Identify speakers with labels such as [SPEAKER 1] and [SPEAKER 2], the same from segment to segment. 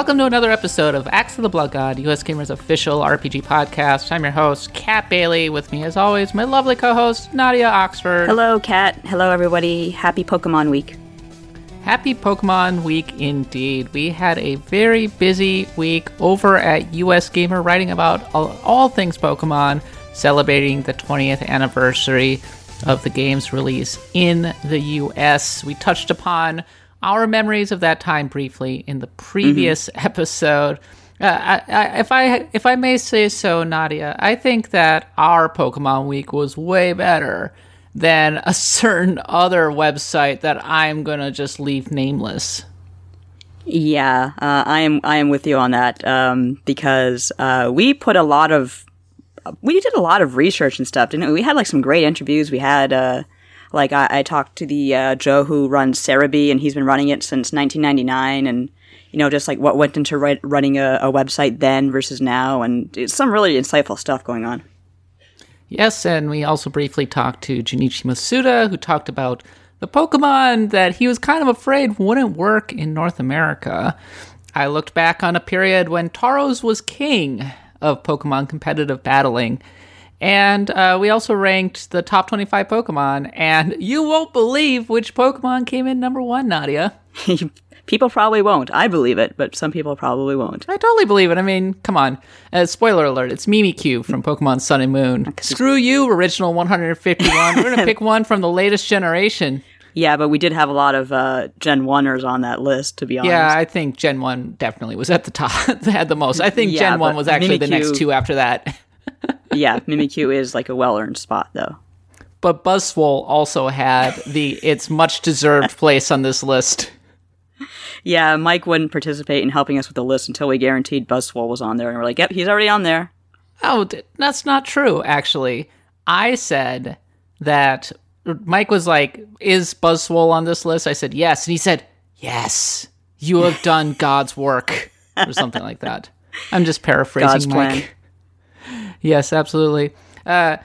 [SPEAKER 1] Welcome to another episode of Axe of the Blood God, US Gamer's official RPG podcast. I'm your host, Kat Bailey. With me, as always, my lovely co host, Nadia Oxford.
[SPEAKER 2] Hello, Kat. Hello, everybody. Happy Pokemon Week.
[SPEAKER 1] Happy Pokemon Week indeed. We had a very busy week over at US Gamer writing about all, all things Pokemon, celebrating the 20th anniversary of the game's release in the US. We touched upon our memories of that time briefly in the previous mm-hmm. episode. Uh, I, I, if I if I may say so, Nadia, I think that our Pokemon Week was way better than a certain other website that I'm gonna just leave nameless.
[SPEAKER 2] Yeah, uh, I am. I am with you on that um, because uh, we put a lot of we did a lot of research and stuff, didn't we? We had like some great interviews. We had uh, like I, I talked to the uh, Joe who runs Serebii, and he's been running it since 1999, and you know just like what went into running a, a website then versus now, and it's some really insightful stuff going on.
[SPEAKER 1] Yes, and we also briefly talked to Junichi Masuda, who talked about the Pokemon that he was kind of afraid wouldn't work in North America. I looked back on a period when Tauros was king of Pokemon competitive battling and uh, we also ranked the top 25 Pokemon, and you won't believe which Pokemon came in number one, Nadia.
[SPEAKER 2] people probably won't. I believe it, but some people probably won't.
[SPEAKER 1] I totally believe it. I mean, come on. Uh, spoiler alert, it's Mimikyu from Pokemon Sun and Moon. Screw you, original 151. We're going to pick one from the latest generation.
[SPEAKER 2] Yeah, but we did have a lot of uh, Gen 1ers on that list, to be honest.
[SPEAKER 1] Yeah, I think Gen 1 definitely was at the top, had the most. I think yeah, Gen 1 was actually Mimikyu, the next two after that
[SPEAKER 2] yeah, Mimikyu is like a well earned spot though.
[SPEAKER 1] But Buzzwole also had the its much deserved place on this list.
[SPEAKER 2] Yeah, Mike wouldn't participate in helping us with the list until we guaranteed Buzzwole was on there, and we're like, "Yep, he's already on there."
[SPEAKER 1] Oh, that's not true. Actually, I said that Mike was like, "Is Buzzwole on this list?" I said, "Yes," and he said, "Yes, you have done God's work," or something like that. I'm just paraphrasing God's Mike. Plan. Yes, absolutely. Uh,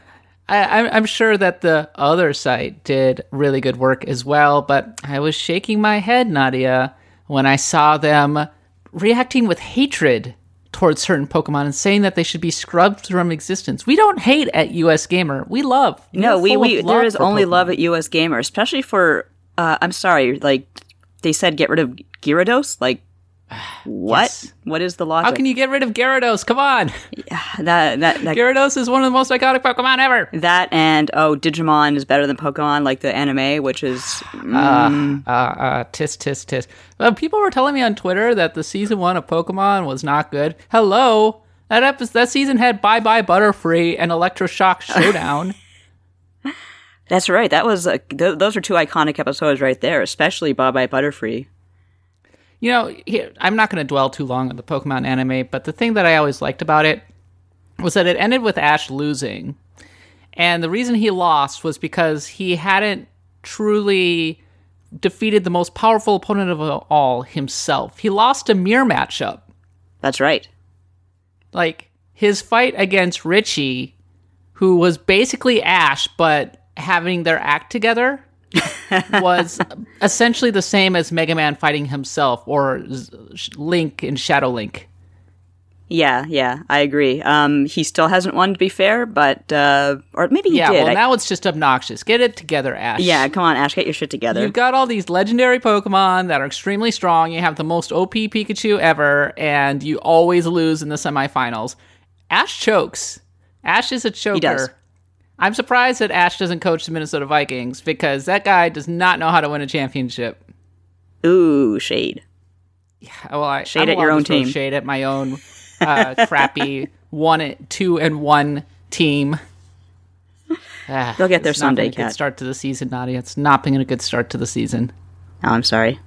[SPEAKER 1] I, I'm sure that the other site did really good work as well, but I was shaking my head, Nadia, when I saw them reacting with hatred towards certain Pokemon and saying that they should be scrubbed from existence. We don't hate at US Gamer. We love.
[SPEAKER 2] No, we, we there is only Pokemon. love at US Gamer, especially for uh, I'm sorry, like they said get rid of Gyarados. Like what? Yes. What is the logic?
[SPEAKER 1] How can you get rid of Gyarados? Come on.
[SPEAKER 2] Yeah, that, that, that
[SPEAKER 1] Gyarados is one of the most iconic Pokemon ever.
[SPEAKER 2] That and oh, Digimon is better than Pokemon, like the anime, which is
[SPEAKER 1] mm. uh, uh, uh, tis tis tis. Uh, people were telling me on Twitter that the season one of Pokemon was not good. Hello, that episode, that season had Bye Bye Butterfree and Electroshock Showdown.
[SPEAKER 2] That's right. That was uh, th- those are two iconic episodes right there, especially Bye Bye Butterfree.
[SPEAKER 1] You know, I'm not going to dwell too long on the Pokemon anime, but the thing that I always liked about it was that it ended with Ash losing. And the reason he lost was because he hadn't truly defeated the most powerful opponent of all himself. He lost a mirror matchup.
[SPEAKER 2] That's right.
[SPEAKER 1] Like his fight against Richie, who was basically Ash, but having their act together was essentially the same as Mega Man fighting himself or Link in Shadow Link.
[SPEAKER 2] Yeah, yeah, I agree. Um, he still hasn't won, to be fair, but uh, or maybe he
[SPEAKER 1] yeah,
[SPEAKER 2] did.
[SPEAKER 1] well, I... now it's just obnoxious. Get it together, Ash.
[SPEAKER 2] Yeah, come on, Ash, get your shit together.
[SPEAKER 1] You've got all these legendary Pokemon that are extremely strong. You have the most OP Pikachu ever, and you always lose in the semifinals. Ash chokes. Ash is a choker. I'm surprised that Ash doesn't coach the Minnesota Vikings because that guy does not know how to win a championship.
[SPEAKER 2] Ooh, shade.
[SPEAKER 1] Yeah, well, I, shade I'm at your own team. Shade at my own uh, crappy one, two, and one team.
[SPEAKER 2] Ah, They'll get there someday.
[SPEAKER 1] Good start to the season, Nadia. It's not been a good start to the season.
[SPEAKER 2] Oh, I'm sorry.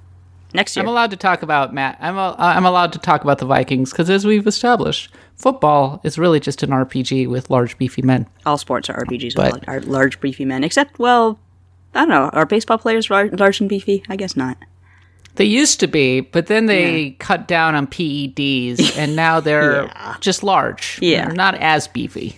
[SPEAKER 2] Next year,
[SPEAKER 1] I'm allowed to talk about Matt. I'm a, uh, I'm allowed to talk about the Vikings because, as we've established, football is really just an RPG with large, beefy men.
[SPEAKER 2] All sports are RPGs but, with large, large, beefy men, except, well, I don't know. Are baseball players large, large and beefy? I guess not.
[SPEAKER 1] They used to be, but then they yeah. cut down on PEDs, and now they're yeah. just large. Yeah, they're not as beefy.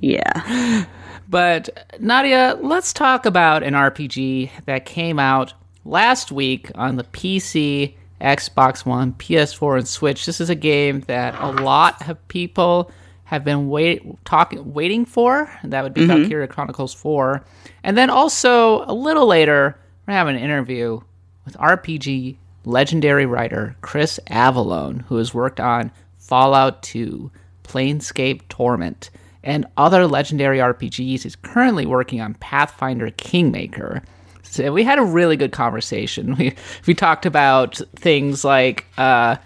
[SPEAKER 2] yeah.
[SPEAKER 1] But Nadia, let's talk about an RPG that came out last week on the PC Xbox One, PS4, and Switch. This is a game that a lot of people have been wait talking waiting for. That would be mm-hmm. Valkyria Chronicles 4. And then also a little later, we're having an interview with RPG legendary writer Chris Avellone, who has worked on Fallout 2, Planescape Torment, and other legendary RPGs. He's currently working on Pathfinder Kingmaker. So we had a really good conversation. We we talked about things like uh,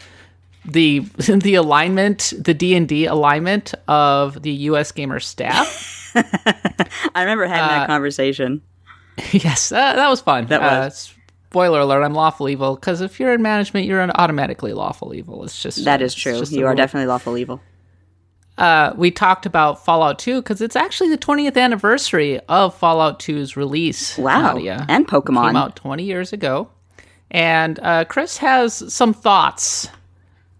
[SPEAKER 1] the the alignment, the D and D alignment of the U.S. Gamer staff.
[SPEAKER 2] I remember having
[SPEAKER 1] Uh,
[SPEAKER 2] that conversation.
[SPEAKER 1] yes, uh, that was fun.
[SPEAKER 2] That
[SPEAKER 1] Uh,
[SPEAKER 2] was.
[SPEAKER 1] spoiler alert: I'm lawful evil because if you're in management, you're an automatically lawful evil. It's just
[SPEAKER 2] That is true. You are definitely lawful evil.
[SPEAKER 1] Uh, we talked about Fallout 2 because it's actually the 20th anniversary of Fallout 2's release.
[SPEAKER 2] Wow.
[SPEAKER 1] Nadia.
[SPEAKER 2] And Pokemon.
[SPEAKER 1] Came out 20 years ago. And uh, Chris has some thoughts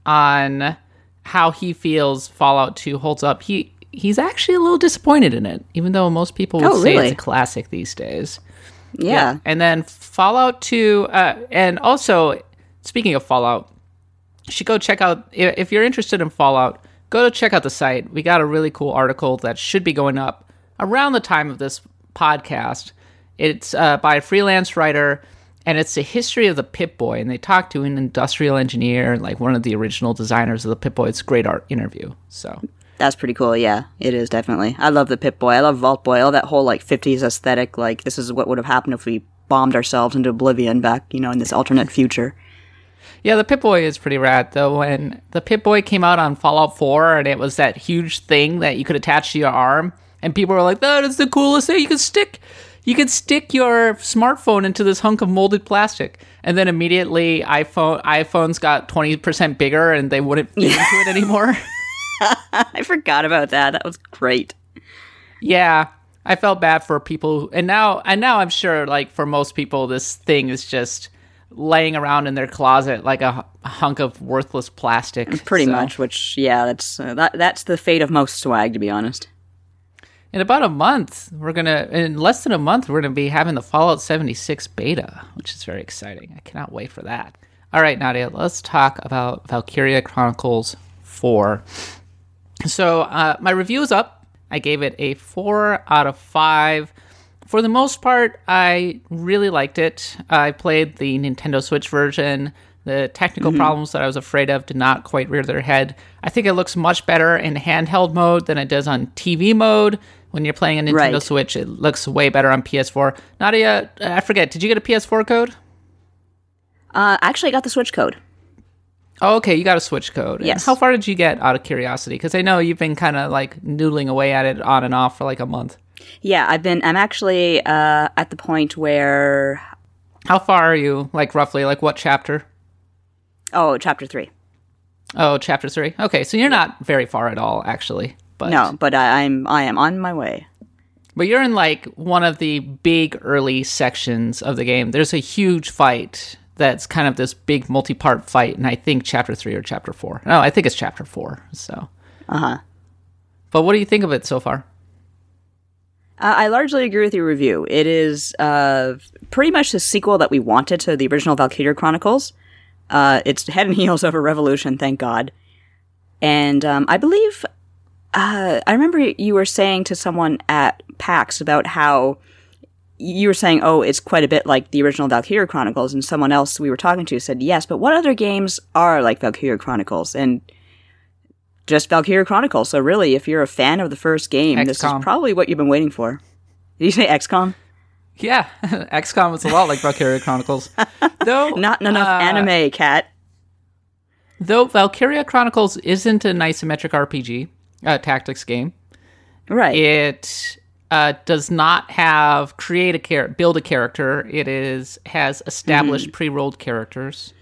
[SPEAKER 1] on how he feels Fallout 2 holds up. He He's actually a little disappointed in it, even though most people would
[SPEAKER 2] Oh,
[SPEAKER 1] say
[SPEAKER 2] really?
[SPEAKER 1] it's a classic these days.
[SPEAKER 2] Yeah.
[SPEAKER 1] And then Fallout 2, uh, and also, speaking of Fallout, you should go check out, if you're interested in Fallout, go to check out the site. We got a really cool article that should be going up around the time of this podcast. It's uh, by a freelance writer, and it's the history of the Pip Boy. And they talk to an industrial engineer, like one of the original designers of the Pip Boy. It's a great art interview. So,
[SPEAKER 2] That's pretty cool. Yeah, it is definitely. I love the Pip Boy. I love Vault Boy. All that whole like '50s aesthetic. Like this is what would have happened if we bombed ourselves into oblivion back, you know, in this alternate future.
[SPEAKER 1] Yeah, the Pip Boy is pretty rad though. When the Pip Boy came out on Fallout 4 and it was that huge thing that you could attach to your arm, and people were like, "That is the coolest thing! You can stick, you can stick your smartphone into this hunk of molded plastic." And then immediately, iPhone iPhones got twenty percent bigger, and they wouldn't fit into it anymore.
[SPEAKER 2] I forgot about that. That was great.
[SPEAKER 1] yeah, I felt bad for people, and now and now I'm sure, like for most people, this thing is just laying around in their closet like a, hunk of worthless plastic.
[SPEAKER 2] Pretty
[SPEAKER 1] So-
[SPEAKER 2] much. Which yeah, that's uh, that. That's the fate of most swag, to be honest.
[SPEAKER 1] In about a month, we're gonna in less than a month, we're gonna be having the Fallout 76 beta, which is very exciting. I cannot wait for that. All right, Nadia, let's talk about Valkyria Chronicles 4. So uh, my review is up. I gave it a four out of five. For the most part, I really liked it. I played the Nintendo Switch version. The technical problems that I was afraid of did not quite rear their head. I think it looks much better in handheld mode than it does on TV mode. When you're playing a Nintendo
[SPEAKER 2] Right.
[SPEAKER 1] Switch, it looks way better on PS4. Nadia, I forget, did you get a PS4 code?
[SPEAKER 2] Uh, actually, I got the Switch code.
[SPEAKER 1] Oh, okay, you got a Switch code. And
[SPEAKER 2] Yes.
[SPEAKER 1] How far did you get out of curiosity? Because I know you've been kind of like noodling away at it on and off for like a month.
[SPEAKER 2] Yeah, I've been. I'm actually uh, at the point where
[SPEAKER 1] How far are you? Like roughly, like what chapter?
[SPEAKER 2] oh, chapter three.
[SPEAKER 1] Oh, chapter three. Okay, so you're not very far at all, actually. But
[SPEAKER 2] No, but I, I'm I am on my way.
[SPEAKER 1] but you're in like one of the big early sections of the game. There's a huge fight that's kind of this big multi-part fight, and I think chapter three or chapter four. No, I think it's chapter four. So,
[SPEAKER 2] Uh huh.
[SPEAKER 1] but what do you think of it so far?
[SPEAKER 2] Uh, I largely agree with your review. It is uh, pretty much the sequel that we wanted to the original Valkyria Chronicles. Uh, it's head and heels over Revolution, thank God. And um, I believe uh, I remember you were saying to someone at PAX about how you were saying, "Oh, it's quite a bit like the original Valkyria Chronicles," and someone else we were talking to said, "Yes, but what other games are like Valkyria Chronicles?" And just Valkyria Chronicles. So really, if you're a fan of the first game, this is probably what you've been waiting for. Did you say XCOM?
[SPEAKER 1] Yeah, XCOM was a lot like Valkyria Chronicles, though.
[SPEAKER 2] Not enough
[SPEAKER 1] uh,
[SPEAKER 2] anime, Kat.
[SPEAKER 1] Though Valkyria Chronicles isn't an isometric RPG, uh, tactics game.
[SPEAKER 2] Right.
[SPEAKER 1] It uh, does not have create a char- build a character. It is has established pre-rolled characters,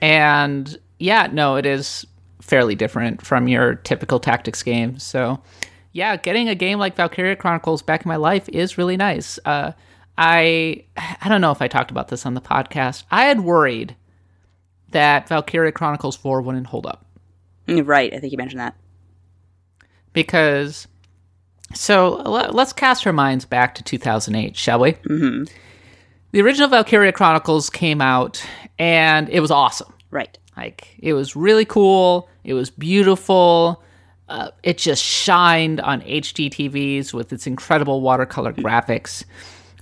[SPEAKER 1] and yeah, no, it is fairly different from your typical tactics game. So, yeah, getting a game like Valkyria Chronicles back in my life is really nice. Uh, I I don't know if I talked about this on the podcast. I had worried that Valkyria Chronicles Four wouldn't hold up
[SPEAKER 2] Mm, right. I think you mentioned that.
[SPEAKER 1] because so le- let's cast our minds back to 2008 shall we mm-hmm. the original Valkyria Chronicles came out, and it was awesome.
[SPEAKER 2] Right.
[SPEAKER 1] Like it was really cool. It was beautiful. Uh, it just shined on HD TVs with its incredible watercolor graphics.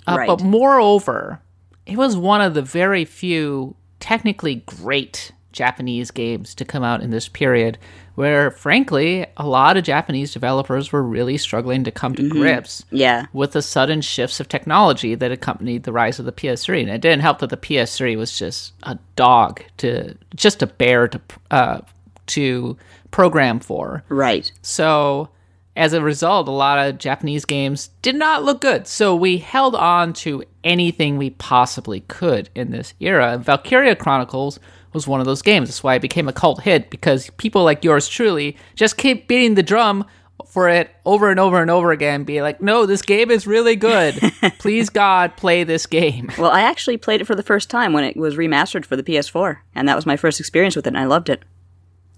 [SPEAKER 1] Uh,
[SPEAKER 2] Right.
[SPEAKER 1] But moreover, it was one of the very few technically great Japanese games to come out in this period, where frankly, a lot of Japanese developers were really struggling to come to grips
[SPEAKER 2] Yeah.
[SPEAKER 1] with the sudden shifts of technology that accompanied the rise of the PS3. And it didn't help that the PS3 was just a dog to just a bear to uh, to program for.
[SPEAKER 2] Right.
[SPEAKER 1] So as a result, a lot of Japanese games did not look good. So we held on to anything we possibly could in this era. And Valkyria Chronicles was one of those games. That's why it became a cult hit because people like yours truly just keep beating the drum for it over and over and over again, be like, no, this game is really good. Please, God, play this game.
[SPEAKER 2] Well, I actually played it for the first time when it was remastered for the PS4, and that was my first experience with it, and I loved it.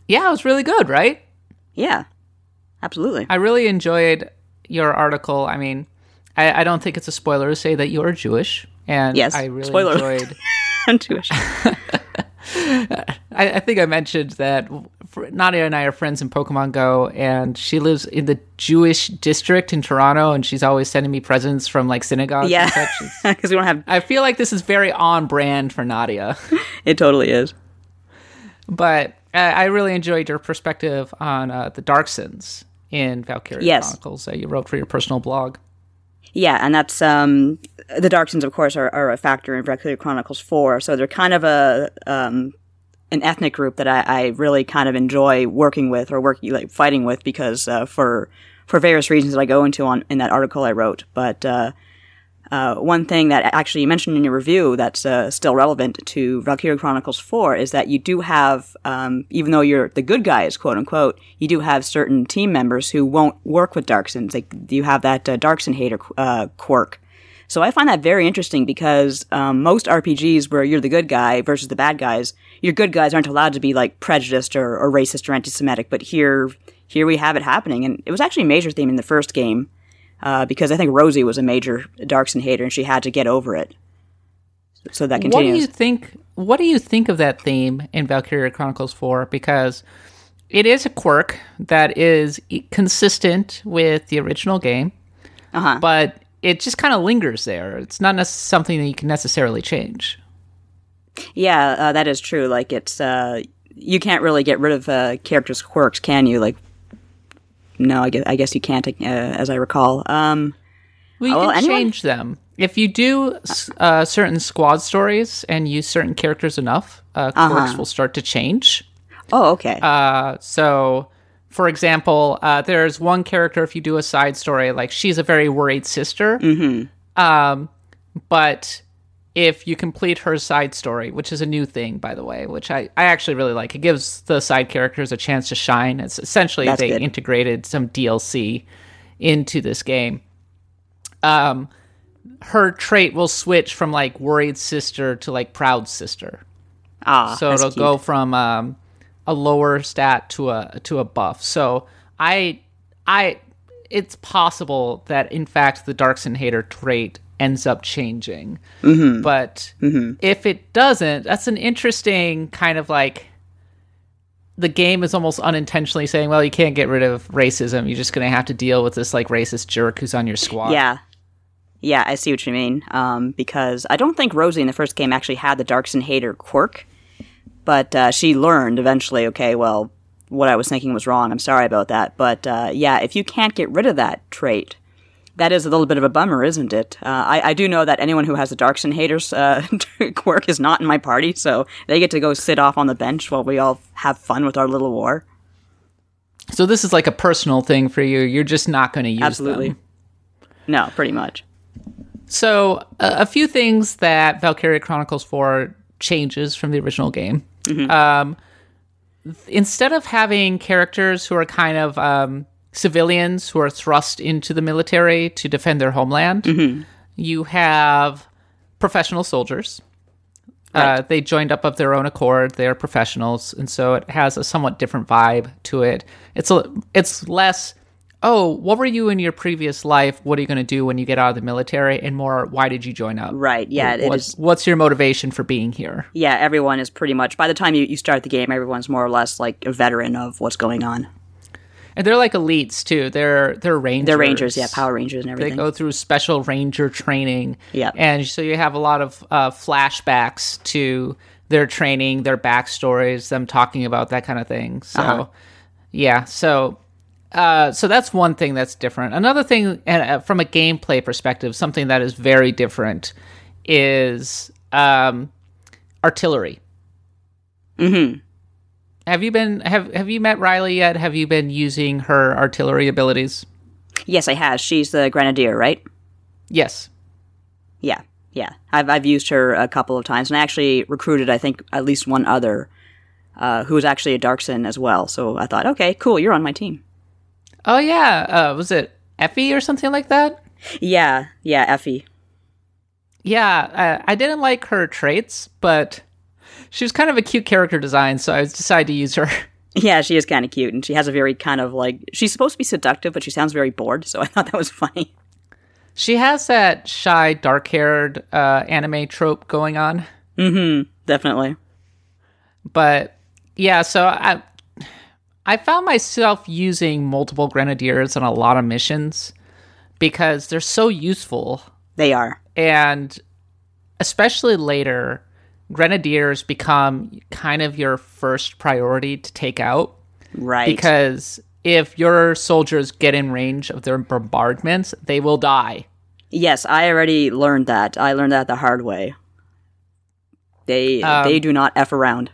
[SPEAKER 1] Yeah, it was really good, right?
[SPEAKER 2] Yeah. Absolutely.
[SPEAKER 1] I really enjoyed your article. I mean, I, I don't think it's a spoiler to say that you're Jewish, and
[SPEAKER 2] Yes,
[SPEAKER 1] I really
[SPEAKER 2] spoiler.
[SPEAKER 1] enjoyed.
[SPEAKER 2] I'm Jewish.
[SPEAKER 1] I, I think I mentioned that Nadia and I are friends in Pokemon Go, and she lives in the Jewish district in Toronto, and she's always sending me presents from like synagogues
[SPEAKER 2] Yeah.
[SPEAKER 1] and such. It's-
[SPEAKER 2] Because we don't have.
[SPEAKER 1] I feel like this is very on brand for Nadia,
[SPEAKER 2] It totally is.
[SPEAKER 1] but I, really enjoyed your perspective on uh, the Darcsens in Valkyria
[SPEAKER 2] Yes.
[SPEAKER 1] Chronicles that you wrote for your personal blog.
[SPEAKER 2] Yeah, and that's um, the Darcsens, of course, are, are a factor in Valkyria Chronicles Four. So they're kind of a um, an ethnic group that I, I really kind of enjoy working with or working like fighting with because uh, for for various reasons that I go into on in that article I wrote. But uh, uh, one thing that actually you mentioned in your review that's uh, still relevant to Valkyria Chronicles 4 is that you do have, um, even though you're the good guys, quote unquote, you do have certain team members who won't work with Darcsens. Like, you have that uh, Darcsen hater uh, quirk. So I find that very interesting because um, most RPGs where you're the good guy versus the bad guys, your good guys aren't allowed to be like prejudiced or, or racist or anti-Semitic. But here, here we have it happening, and it was actually a major theme in the first game uh, because I think Rosie was a major Darcsen hater and she had to get over it. So that continues.
[SPEAKER 1] What do you think? What do you think of that theme in Valkyria Chronicles Four? Because it is a quirk that is consistent with the original game,
[SPEAKER 2] uh-huh.
[SPEAKER 1] but it just kind of lingers there. It's not something that you can necessarily change.
[SPEAKER 2] Yeah, uh, that is true. Like it's uh, you can't really get rid of uh, characters' quirks, can you? Like, no, I guess I guess you can't, uh, as I recall. Um,
[SPEAKER 1] Well, you
[SPEAKER 2] Oh, well,
[SPEAKER 1] can
[SPEAKER 2] anyone-
[SPEAKER 1] change them if you do uh, certain squad stories and use certain characters enough. Uh, quirks will start to change.
[SPEAKER 2] oh, okay.
[SPEAKER 1] Uh, so, for example, uh, there's one character if you do a side story, like she's a very worried sister. Mm-hmm. Um, but if you complete her side story, which is a new thing, by the way, which I, I actually really like, it gives the side characters a chance to shine. It's essentially
[SPEAKER 2] That's
[SPEAKER 1] they
[SPEAKER 2] good.
[SPEAKER 1] integrated some DLC into this game. Um, her trait will switch from like worried sister to like proud sister
[SPEAKER 2] ah,
[SPEAKER 1] so it'll
[SPEAKER 2] cute.
[SPEAKER 1] go from um, a lower stat to a to a buff. So I I it's possible that in fact the Darcsen hater trait ends up changing.
[SPEAKER 2] Mm-hmm.
[SPEAKER 1] But if it doesn't, that's an interesting kind of like the game is almost unintentionally saying, well, you can't get rid of racism. You're just going to have to deal with this like racist jerk who's on your squad.
[SPEAKER 2] Yeah. Yeah, I see what you mean. Um, because I don't think Rosie in the first game actually had the Darcsen hater quirk, but uh, she learned eventually. Okay, well, what I was thinking was wrong. I'm sorry about that. But uh, yeah, if you can't get rid of that trait, that is a little bit of a bummer, isn't it? Uh, I, I do know that anyone who has the Darcsen haters uh, quirk is not in my party, so they get to go sit off on the bench while we all have fun with our little war.
[SPEAKER 1] So this is like a personal thing for you. You're just not going to use
[SPEAKER 2] Absolutely.
[SPEAKER 1] them.
[SPEAKER 2] No, pretty much.
[SPEAKER 1] So, uh, a few things that Valkyria Chronicles 4 changes from the original game. Um, th- instead of having characters who are kind of um, civilians who are thrust into the military to defend their homeland, you have professional soldiers. Uh, they joined up of their own accord. They are professionals, and so it has a somewhat different vibe to it. It's a, it's less oh, what were you in your previous life? What are you going to do when you get out of the military? And more, why did you join up?
[SPEAKER 2] Right. Yeah. It
[SPEAKER 1] what's, what's your motivation for being here?
[SPEAKER 2] Yeah. Everyone is pretty much by the time you, you start the game, everyone's more or less like a veteran of what's going on.
[SPEAKER 1] And they're like elites too. They're they're rangers.
[SPEAKER 2] They're rangers. Yeah. Power Rangers and everything.
[SPEAKER 1] They go through special ranger training.
[SPEAKER 2] Yeah.
[SPEAKER 1] And so you have a lot of uh, flashbacks to their training, their backstories, them talking about that kind of thing. So,
[SPEAKER 2] Uh-huh.
[SPEAKER 1] yeah. So, uh, so that's one thing that's different. Another thing, and uh, from a gameplay perspective, something that is very different is um, artillery.
[SPEAKER 2] mm-hmm.
[SPEAKER 1] Have you been have Have you met Riley yet? Have you been using her artillery abilities?
[SPEAKER 2] Yes, I have. She's the grenadier, right?
[SPEAKER 1] Yes.
[SPEAKER 2] Yeah, yeah. I've I've used her a couple of times, and I actually recruited, I think, at least one other, uh, who was actually a Darcsen as well. So I thought, okay, cool, you're on my team.
[SPEAKER 1] Oh yeah. Uh, was it Effie or something like that?
[SPEAKER 2] Yeah, yeah, Effie.
[SPEAKER 1] Yeah, I, I didn't like her traits, but she was kind of a cute character design, so I decided to use her.
[SPEAKER 2] Yeah, she is kind of cute, and she has a very kind of like she's supposed to be seductive, but she sounds very bored. So I thought that was funny.
[SPEAKER 1] She has that shy, dark-haired uh, anime trope going on,
[SPEAKER 2] Mm-hmm. Definitely.
[SPEAKER 1] but yeah. So I I found myself using multiple grenadiers on a lot of missions because they're so useful
[SPEAKER 2] They are.
[SPEAKER 1] and especially later grenadiers become kind of your first priority to take out
[SPEAKER 2] Right.
[SPEAKER 1] because if your soldiers get in range of their bombardments they will die
[SPEAKER 2] yes, I already learned that. I learned that the hard way. They
[SPEAKER 1] Um,
[SPEAKER 2] they do not f around.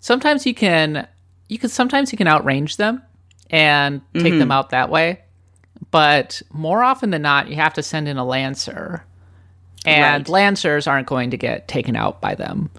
[SPEAKER 1] sometimes you can you can sometimes you can outrange them and take them out that way but more often than not you have to send in a lancer and
[SPEAKER 2] Right.
[SPEAKER 1] lancers aren't going to get taken out by them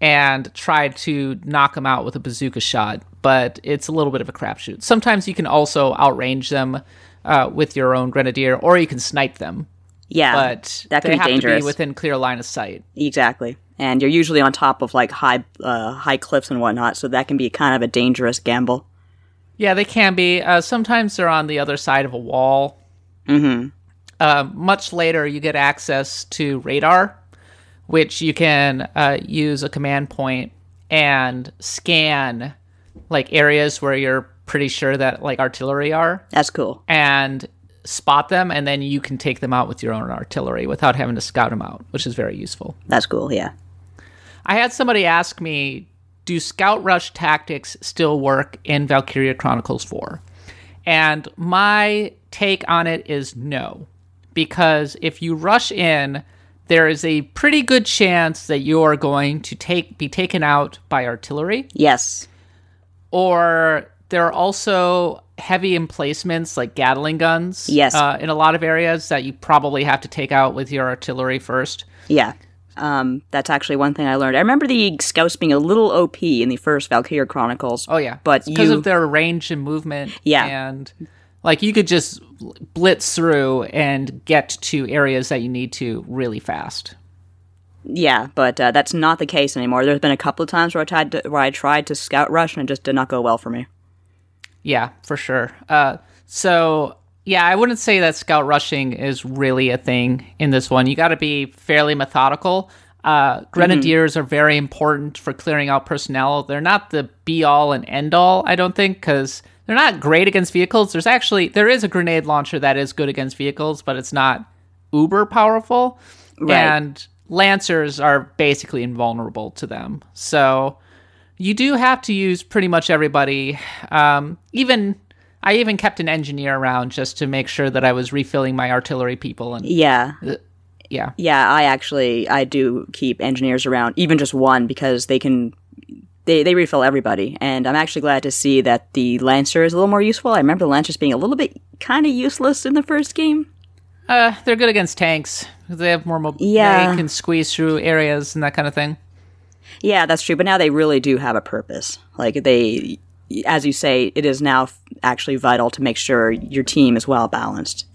[SPEAKER 1] and try to knock them out with a bazooka shot but it's a little bit of a crapshoot sometimes you can also outrange them uh, with your own grenadier or you can snipe them
[SPEAKER 2] Yeah,
[SPEAKER 1] but
[SPEAKER 2] that can
[SPEAKER 1] they
[SPEAKER 2] be
[SPEAKER 1] have to
[SPEAKER 2] dangerous.
[SPEAKER 1] be within clear line of sight
[SPEAKER 2] exactly. And you're usually on top of like high uh, high cliffs and whatnot, so that can be kind of a dangerous gamble.
[SPEAKER 1] Yeah, they can be. Uh, sometimes they're on the other side of a wall. Mm-hmm. Uh, much later, you get access to radar, which you can uh, use a command point and scan like areas where you're pretty sure that like artillery are,
[SPEAKER 2] That's cool.
[SPEAKER 1] and spot them, and then you can take them out with your own artillery without having to scout them out, which is very useful.
[SPEAKER 2] That's cool. Yeah.
[SPEAKER 1] I had somebody ask me, do scout rush tactics still work in Valkyria Chronicles 4? And my take on it is no. Because if you rush in, there is a pretty good chance that you are going to take be taken out by artillery
[SPEAKER 2] Yes.
[SPEAKER 1] or there are also heavy emplacements like Gatling guns
[SPEAKER 2] Yes.
[SPEAKER 1] uh, in a lot of areas that you probably have to take out with your artillery first.
[SPEAKER 2] Yeah. Um, that's actually one thing I learned. I remember the scouts being a little OP in the first Valkyria Chronicles.
[SPEAKER 1] Oh yeah,
[SPEAKER 2] But
[SPEAKER 1] because
[SPEAKER 2] you-
[SPEAKER 1] of their range and movement.
[SPEAKER 2] Yeah.
[SPEAKER 1] and like you could just blitz through and get to areas that you need to really fast.
[SPEAKER 2] Yeah, but uh, that's not the case anymore. There's been a couple of times where I tried to, where I tried to scout rush and it just did not go well for me.
[SPEAKER 1] Yeah, for sure. Uh, so yeah, I wouldn't say that scout rushing is really a thing in this one. You got to be fairly methodical. Uh, grenadiers are very important for clearing out personnel. They're not the be all and end all, I don't think, because they're not great against vehicles. There's actually there is a grenade launcher that is good against vehicles, but it's not uber powerful.
[SPEAKER 2] Right.
[SPEAKER 1] And lancers are basically invulnerable to them. So you do have to use pretty much everybody. Um, even I even kept an engineer around just to make sure that I was refilling my artillery people. And
[SPEAKER 2] Yeah,
[SPEAKER 1] yeah,
[SPEAKER 2] yeah. I actually I do keep engineers around, even just one, because they can they they refill everybody. And I'm actually glad to see that the lancer is a little more useful. I remember the lancers being a little bit kind of useless in the first game.
[SPEAKER 1] uh, they're good against tanks. They have more mobility.
[SPEAKER 2] Yeah.
[SPEAKER 1] They can squeeze through areas and that kind of thing.
[SPEAKER 2] Yeah, that's true. But now they really do have a purpose. Like they, as you say, it is now actually vital to make sure your team is well balanced.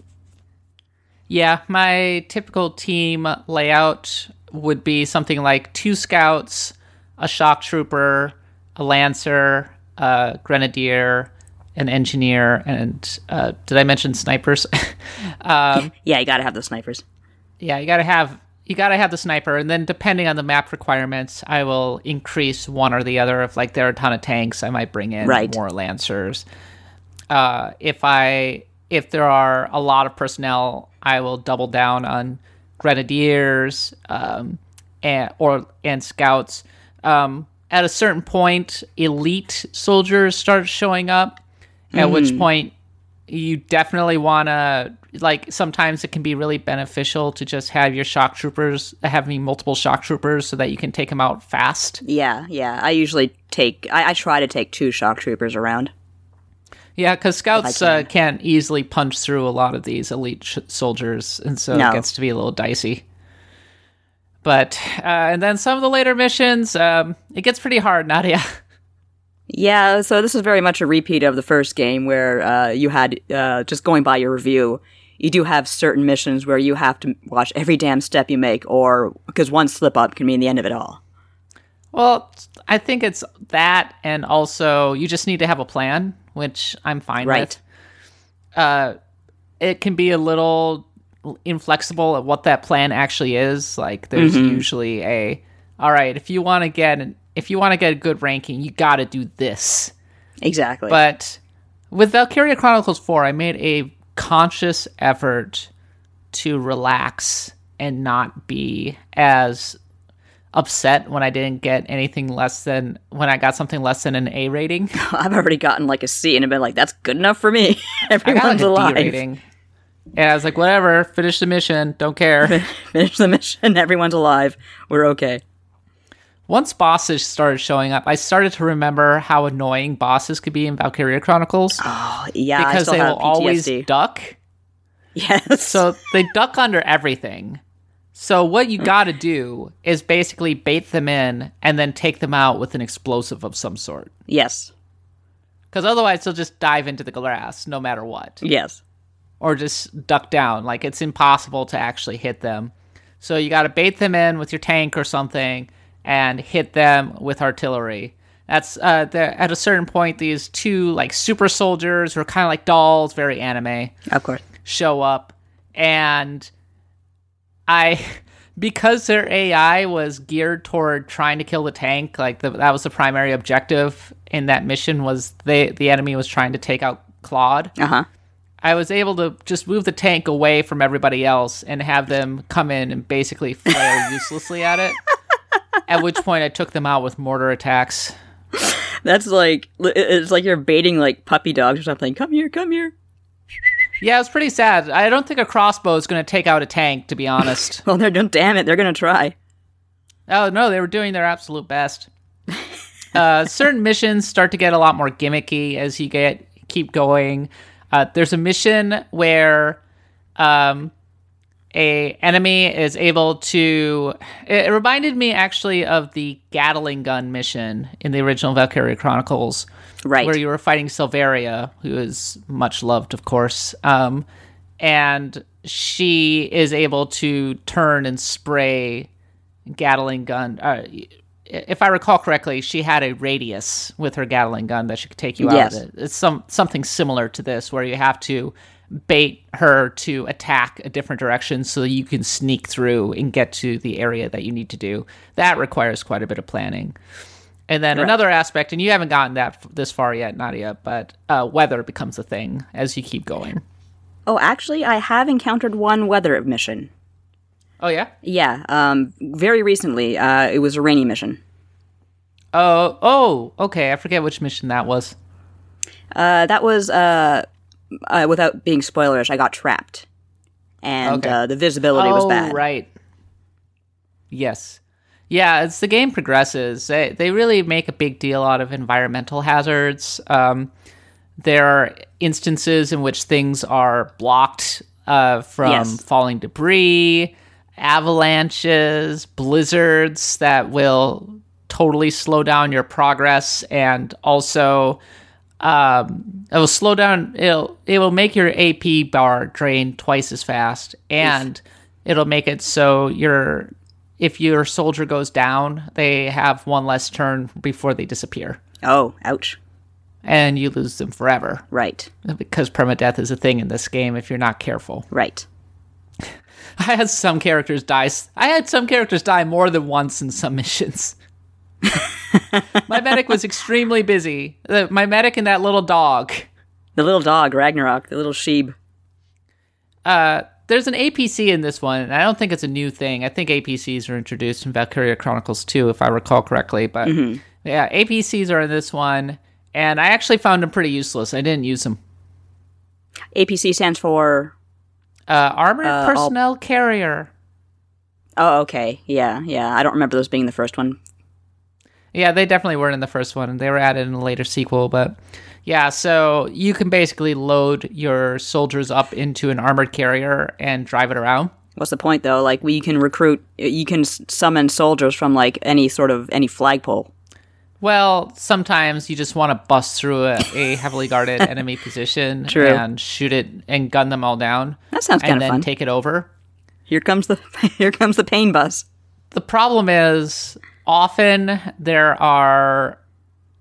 [SPEAKER 1] Yeah, my typical team layout would be something like two scouts, a shock trooper, a lancer, a grenadier, an engineer, and uh, did I mention snipers? um,
[SPEAKER 2] Yeah, you gotta have the snipers.
[SPEAKER 1] yeah, you gotta have you gotta have the sniper, and then depending on the map requirements, I will increase one or the other. If like there are a ton of tanks, I might bring in
[SPEAKER 2] Right.
[SPEAKER 1] more lancers. Uh, if I if there are a lot of personnel, I will double down on grenadiers um, and or and scouts. Um, at a certain point, elite soldiers start showing up. At which point, you definitely want to like. Sometimes it can be really beneficial to just have your shock troopers having multiple shock troopers so that you can take them out fast.
[SPEAKER 2] Yeah, yeah. I usually take. I, I try to take two shock troopers around.
[SPEAKER 1] Yeah, because scouts
[SPEAKER 2] can.
[SPEAKER 1] uh, can't easily punch through a lot of these elite sh- soldiers, and so
[SPEAKER 2] No.
[SPEAKER 1] it gets to be a little dicey. But uh, and then some of the later missions, um, it gets pretty hard, Nadia.
[SPEAKER 2] Yeah, so this is very much a repeat of the first game where uh, you had uh, just going by your review. You do have certain missions where you have to watch every damn step you make, or because one slip up can mean the end of it all.
[SPEAKER 1] Well, I think it's that, and also you just need to have a plan, which I'm fine
[SPEAKER 2] Right.
[SPEAKER 1] with. Uh, it can be a little inflexible at what that plan actually is. Like, there's mm-hmm. usually a, all right, if you want to get an, if you want to get a good ranking, you got to do this.
[SPEAKER 2] Exactly.
[SPEAKER 1] But with Valkyria Chronicles 4, I made a conscious effort to relax and not be as upset when I didn't get anything less than when I got something less than an A rating.
[SPEAKER 2] I've already gotten like a C and I've been like, that's good enough for me.
[SPEAKER 1] I got
[SPEAKER 2] Everyone's
[SPEAKER 1] like a D
[SPEAKER 2] alive.
[SPEAKER 1] And I was like, whatever, finish the mission, don't care.
[SPEAKER 2] Finish the mission. Everyone's alive. We're okay.
[SPEAKER 1] Once bosses started showing up, I started to remember how annoying bosses could be in Valkyria Chronicles
[SPEAKER 2] Oh, yeah, I
[SPEAKER 1] because they will always
[SPEAKER 2] PTSD.
[SPEAKER 1] duck.
[SPEAKER 2] yes.
[SPEAKER 1] So they duck under everything. So what you got to do is basically bait them in and then take them out with an explosive of some sort.
[SPEAKER 2] yes.
[SPEAKER 1] Because otherwise they'll just dive into the grass no matter what,
[SPEAKER 2] Yes.
[SPEAKER 1] Or just duck down. Like it's impossible to actually hit them. So you got to bait them in with your tank or something and hit them with artillery. That's uh, at a certain point. These two like super soldiers who are kind of like dolls, very anime
[SPEAKER 2] Of course.
[SPEAKER 1] show up and I because their AI was geared toward trying to kill the tank, like the, that was the primary objective in that mission was they the enemy was trying to take out Claude.
[SPEAKER 2] Uh huh.
[SPEAKER 1] I was able to just move the tank away from everybody else and have them come in and basically flail uselessly at it. At which point I took them out with mortar attacks.
[SPEAKER 2] That's like it's like you're baiting like puppy dogs or something. Come here, come here.
[SPEAKER 1] Yeah, it was pretty sad. I don't think a crossbow is going to take out a tank, to be honest.
[SPEAKER 2] Well, they're. Damn it, they're gonna try.
[SPEAKER 1] Oh no, they were doing their absolute best. uh, certain missions start to get a lot more gimmicky as you get keep going. Uh, there's a mission where um, a enemy is able to. It, it reminded me actually of the Gatling gun mission in the original Valkyria Chronicles,
[SPEAKER 2] Right.
[SPEAKER 1] where you were fighting Selvaria, who is much loved, of course. Um, and she is able to turn and spray Gatling gun. Uh, if I recall correctly, she had a radius with her Gatling gun that she could take you
[SPEAKER 2] Yes.
[SPEAKER 1] out of it. It's some something similar to this, where you have to bait her to attack a different direction so that you can sneak through and get to the area that you need to do. That requires quite a bit of planning. And then another aspect, and you haven't gotten that this far yet, Nadia, but uh, weather becomes a thing as you keep going.
[SPEAKER 2] Oh, actually, I have encountered one weather mission.
[SPEAKER 1] Oh yeah.
[SPEAKER 2] Yeah, um, very recently. Uh, it was a rainy mission.
[SPEAKER 1] Oh oh okay. I forget which mission that was.
[SPEAKER 2] Uh, that was uh, uh, without being spoilerish. I got trapped, and
[SPEAKER 1] Okay.
[SPEAKER 2] uh, the visibility was
[SPEAKER 1] oh
[SPEAKER 2] bad.
[SPEAKER 1] right. Yes. Yeah, as the game progresses, they they really make a big deal out of environmental hazards. Um, there are instances in which things are blocked uh, from
[SPEAKER 2] Yes.
[SPEAKER 1] falling debris, avalanches, blizzards that will totally slow down your progress, and also um, it will slow down. It'll it will make your AP bar drain twice as fast, and it'll make it so your if your soldier goes down, they have one less turn before they disappear.
[SPEAKER 2] Oh, ouch!
[SPEAKER 1] and you lose them forever
[SPEAKER 2] Right.
[SPEAKER 1] because permadeath is a thing in this game if you're not careful.
[SPEAKER 2] Right.
[SPEAKER 1] I had some characters die. I had some characters die more than once in some missions. my medic was extremely busy. My medic and that little dog.
[SPEAKER 2] The little dog, Ragnarok, the little sheep.
[SPEAKER 1] Uh, there's an APC in this one, and I don't think it's a new thing. I think APCs were introduced in Valkyria Chronicles 2, if I recall correctly. But yeah, APCs are in this one, and I actually found them pretty useless. I didn't use them.
[SPEAKER 2] APC stands for.
[SPEAKER 1] Uh, Armored
[SPEAKER 2] Uh, I'll-
[SPEAKER 1] Personnel Carrier.
[SPEAKER 2] Oh, okay. Yeah, yeah. I don't remember those being the first one.
[SPEAKER 1] Yeah, they definitely weren't in the first one, they were added in a later sequel. But yeah, so you can basically load your soldiers up into an armored carrier and drive it around.
[SPEAKER 2] What's the point though? Like we can recruit, you can summon soldiers from like any sort of any flagpole.
[SPEAKER 1] Well, sometimes you just want to bust through a, a heavily guarded enemy position
[SPEAKER 2] True.
[SPEAKER 1] and shoot it and gun them all down.
[SPEAKER 2] That sounds
[SPEAKER 1] and
[SPEAKER 2] kind of
[SPEAKER 1] then
[SPEAKER 2] fun.
[SPEAKER 1] take it over.
[SPEAKER 2] here comes the here comes the pain bus.
[SPEAKER 1] The problem is often there are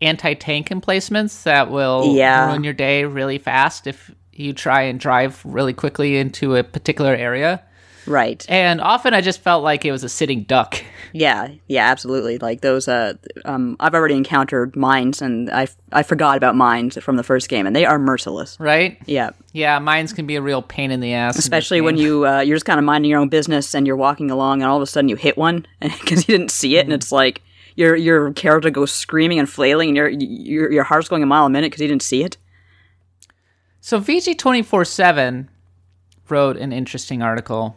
[SPEAKER 1] anti-tank emplacements that will
[SPEAKER 2] Yeah.
[SPEAKER 1] ruin your day really fast if you try and drive really quickly into a particular area.
[SPEAKER 2] Right.
[SPEAKER 1] And often I just felt like it was a sitting duck.
[SPEAKER 2] Yeah. Yeah. Absolutely. Like those. Uh. Um. I've already encountered mines, and I I forgot about mines from the first game, and they are merciless.
[SPEAKER 1] Right?
[SPEAKER 2] Yeah.
[SPEAKER 1] Yeah, mines can be a real pain in the ass.
[SPEAKER 2] Especially when you uh, you're just kind of minding your own business and you're walking along, and all of a sudden you hit one because you didn't see it, and it's like your your character goes screaming and flailing, and your your your heart's going a mile a minute because you didn't see it.
[SPEAKER 1] So VG twenty four seven wrote an interesting article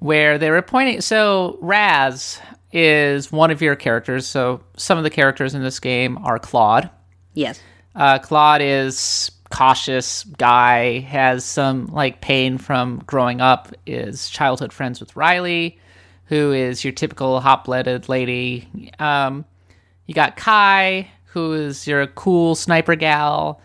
[SPEAKER 1] where they were pointing. So Raz is one of your characters. So some of the characters in this game are Claude.
[SPEAKER 2] Yes.
[SPEAKER 1] Uh, Claude is cautious guy, has some like pain from growing up, is childhood friends with Riley, who is your typical hot-blooded lady. Um, you got Kai, who is your cool sniper gal.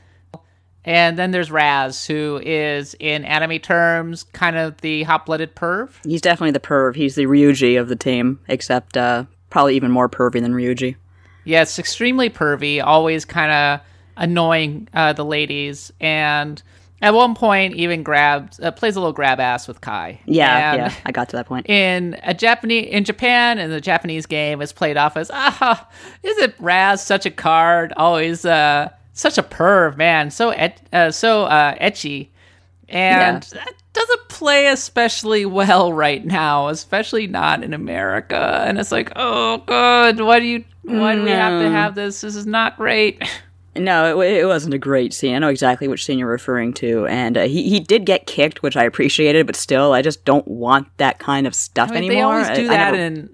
[SPEAKER 1] And then there's Raz, who is, in anime terms, kind of the hot-blooded perv.
[SPEAKER 2] He's definitely the perv. He's the Ryuji of the team, except uh, probably even more pervy than Ryuji.
[SPEAKER 1] Yeah, it's extremely pervy, always kind of annoying uh, the ladies, and at one point even grabs uh, plays a little grab ass with Kai.
[SPEAKER 2] Yeah,
[SPEAKER 1] And
[SPEAKER 2] yeah. I got to that point.
[SPEAKER 1] In a Japanese in Japan, in the Japanese game, it's played off as ah, isn't Raz such a card? Always uh, such a perv, man. So et- uh, so uh, ecchi, and that doesn't play especially well right now, especially not in America. And it's like, oh god, why do you? Why do we have to have this? This is not great.
[SPEAKER 2] No, it, it wasn't a great scene. I know exactly which scene you're referring to, and uh, he he did get kicked, which I appreciated, but still, I just don't want that kind of stuff
[SPEAKER 1] I mean,
[SPEAKER 2] anymore.
[SPEAKER 1] they always do
[SPEAKER 2] I
[SPEAKER 1] that,
[SPEAKER 2] never-
[SPEAKER 1] and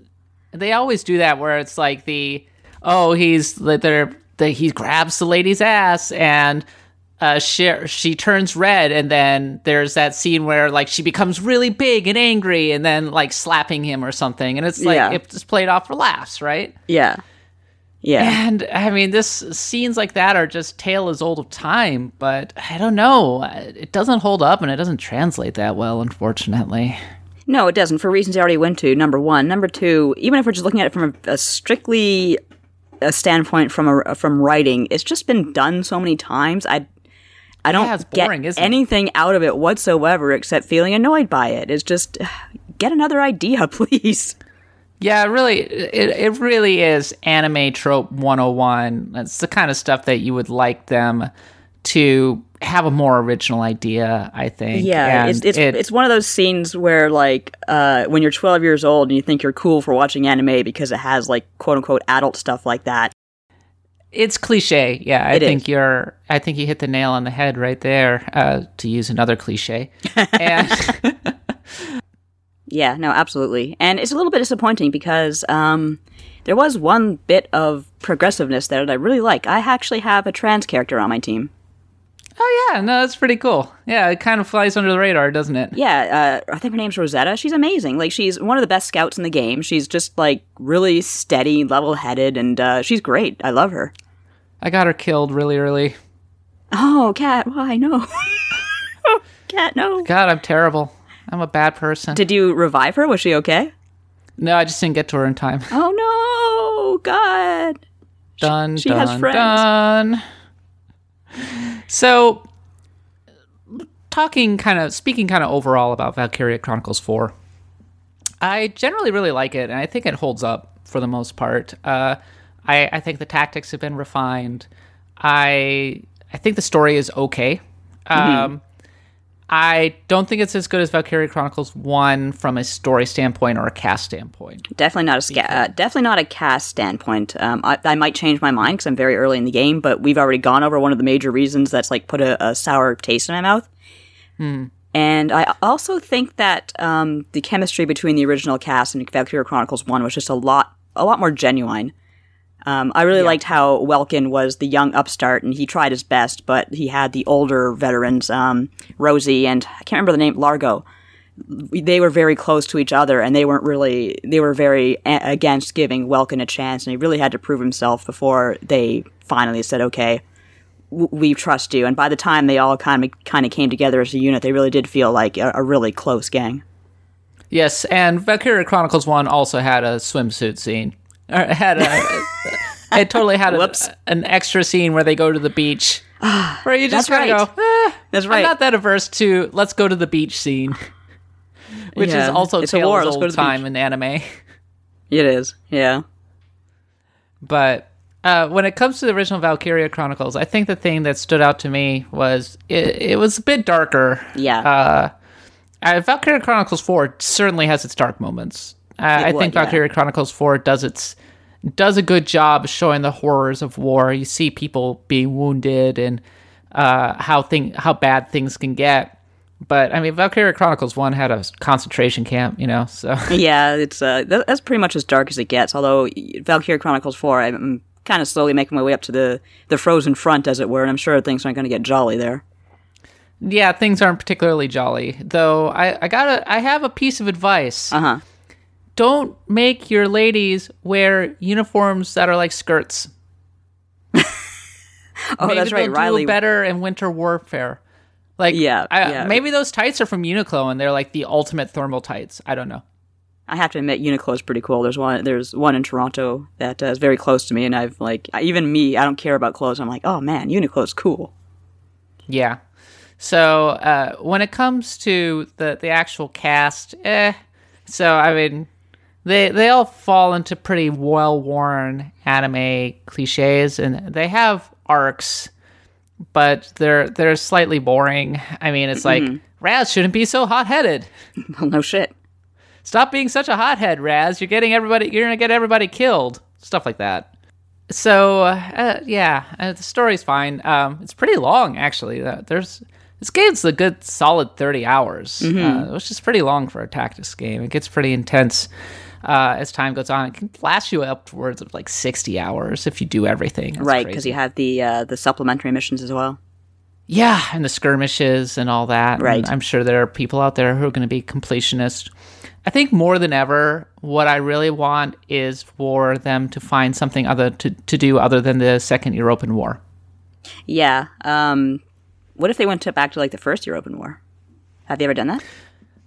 [SPEAKER 1] they always do that where it's like the oh he's they're the, he grabs the lady's ass and uh she she turns red and then there's that scene where like she becomes really big and angry and then like slapping him or something and it's like
[SPEAKER 2] Yeah.
[SPEAKER 1] it's played off for laughs right
[SPEAKER 2] yeah, yeah.
[SPEAKER 1] and I mean this scenes like that are just tale as old of time but I don't know it doesn't hold up and it doesn't translate that well unfortunately.
[SPEAKER 2] No, it doesn't. For reasons I already went to. Number one, number two. Even if we're just looking at it from a, a strictly a standpoint from a from writing, it's just been done so many times. I I don't
[SPEAKER 1] Yeah, boring,
[SPEAKER 2] get anything out of it whatsoever except feeling annoyed by it. It's just get another idea, please.
[SPEAKER 1] Yeah, really, it, it really is anime trope 101. It's the kind of stuff that you would like them to have a more original idea, I think.
[SPEAKER 2] Yeah, it's it's,
[SPEAKER 1] it-
[SPEAKER 2] it's one of those scenes where like uh, when you're 12 years old and you think you're cool for watching anime because it has like quote unquote adult stuff like that.
[SPEAKER 1] it's cliche. Yeah, I think
[SPEAKER 2] is.
[SPEAKER 1] you're, I think you hit the nail on the head right there, uh, to use another cliche. and
[SPEAKER 2] Yeah, no, absolutely. And it's a little bit disappointing because um, there was one bit of progressiveness there that I really like. I actually have a trans character on my team.
[SPEAKER 1] Oh, yeah, no, that's pretty cool. Yeah, it kind of flies under the radar, doesn't it?
[SPEAKER 2] Yeah, uh, I think her name's Rosetta. She's amazing. Like, she's one of the best scouts in the game. She's just, like, really steady, level headed, and uh, she's great. I love her.
[SPEAKER 1] I got her killed really early.
[SPEAKER 2] Oh, Kat, why? No. Kat, no.
[SPEAKER 1] God, I'm terrible. I'm a bad person.
[SPEAKER 2] Did you revive her? Was she okay?
[SPEAKER 1] no, I just didn't get to her in time.
[SPEAKER 2] Oh, no. God.
[SPEAKER 1] Done,
[SPEAKER 2] she
[SPEAKER 1] done,
[SPEAKER 2] has friends.
[SPEAKER 1] done. So, talking kind of speaking kind of overall about Valkyria Chronicles 4, I generally really like it, and I think it holds up for the most part. Uh, I, I think the tactics have been refined. I I think the story is okay. Um, I don't think it's as good as Valkyria Chronicles One from a story standpoint or a cast standpoint.
[SPEAKER 2] Definitely not a sca- uh, definitely not a cast standpoint. Um, I, I might change my mind because I'm very early in the game, but we've already gone over one of the major reasons that's like put a, a sour taste in my mouth. And I also think that um, the chemistry between the original cast and Valkyria Chronicles One was just a lot a lot more genuine. Um, I really liked how Welkin was the young upstart, and he tried his best, but he had the older veterans, um, Rosie and I can't remember the name, Largo. They were very close to each other, and they weren't really. They were very a- against giving Welkin a chance, and he really had to prove himself before they finally said, "Okay, w- we trust you." And by the time they all kind of kind of came together as a unit, they really did feel like a, a really close gang.
[SPEAKER 1] Yes, and Valkyria Chronicles One also had a swimsuit scene. Or had a, it totally had a, an extra scene where they go to the beach, where you just kind of
[SPEAKER 2] right.
[SPEAKER 1] go, eh,
[SPEAKER 2] That's
[SPEAKER 1] I'm not that averse to let's go to the beach scene, which is also
[SPEAKER 2] it's a war,
[SPEAKER 1] of
[SPEAKER 2] let's go
[SPEAKER 1] old
[SPEAKER 2] to the
[SPEAKER 1] time
[SPEAKER 2] beach.
[SPEAKER 1] in anime.
[SPEAKER 2] It is, yeah.
[SPEAKER 1] But uh, when it comes to the original Valkyria Chronicles, I think the thing that stood out to me was it, it was a bit darker.
[SPEAKER 2] Yeah.
[SPEAKER 1] Uh, uh, Valkyria Chronicles 4 certainly has its dark moments. Uh, I
[SPEAKER 2] would,
[SPEAKER 1] think
[SPEAKER 2] yeah.
[SPEAKER 1] Chronicles 4 does its does a good job showing the horrors of war. You see people being wounded and uh, how thing how bad things can get. But I mean, Valkyria Chronicles 1 had a concentration camp, you know, so
[SPEAKER 2] Yeah, it's uh, that's pretty much as dark as it gets. Although Valkyria Chronicles Four, I'm kind of slowly making my way up to the the frozen front, as it were, and I'm sure things aren't going to get jolly there.
[SPEAKER 1] yeah, things aren't particularly jolly. Though I, I gotta I have a piece of advice.
[SPEAKER 2] Uh huh.
[SPEAKER 1] Don't make your ladies wear uniforms that are like skirts.
[SPEAKER 2] Oh,
[SPEAKER 1] maybe
[SPEAKER 2] that's right, Riley.
[SPEAKER 1] do better in winter warfare. Like,
[SPEAKER 2] Yeah,
[SPEAKER 1] I,
[SPEAKER 2] yeah.
[SPEAKER 1] maybe those tights are from Uniqlo and they're like the ultimate thermal tights. I don't know.
[SPEAKER 2] I have to admit, Uniqlo is pretty cool. There's one. There's one in Toronto that uh, is very close to me, and I've like even me. I don't care about clothes. I'm like, oh man, Uniqlo's cool.
[SPEAKER 1] Yeah. So uh, when it comes to the the actual cast, eh. So I mean, they they all fall into pretty well worn anime cliches, and they have arcs, but they're they're slightly boring. I mean, it's like Raz shouldn't be so hot headed.
[SPEAKER 2] Well, no shit.
[SPEAKER 1] Stop being such a hothead, Raz. You're getting everybody. You're gonna get everybody killed. Stuff like that. So uh, yeah, uh, the story's fine. Um, it's pretty long actually. Uh, there's this game's a good solid thirty hours, uh, which is pretty long for a tactics game. It gets pretty intense uh, as time goes on. It can last you upwards of like sixty hours if you do everything. That's
[SPEAKER 2] right, because you have the uh, the supplementary missions as well.
[SPEAKER 1] Yeah, and the skirmishes and all that.
[SPEAKER 2] Right.
[SPEAKER 1] And I'm sure there are people out there who are going to be completionists. I think more than ever, what I really want is for them to find something other to, to do other than the Second European War.
[SPEAKER 2] Yeah. Um, what if they went to back to like the first European War? Have you ever done that?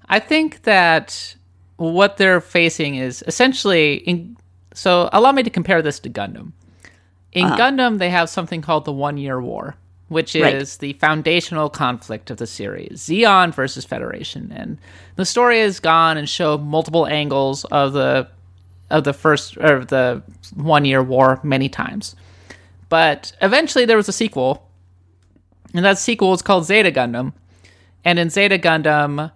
[SPEAKER 1] I think that what they're facing is essentially in, so allow me to compare this to Gundam. In uh-huh. Gundam, they have something called the One Year War, which is
[SPEAKER 2] Right.
[SPEAKER 1] the foundational conflict of the series Zeon versus Federation. And the story has gone and show multiple angles of the of the first or the One Year War many times. But eventually there was a sequel, and that sequel was called Zeta Gundam. And in Zeta Gundam,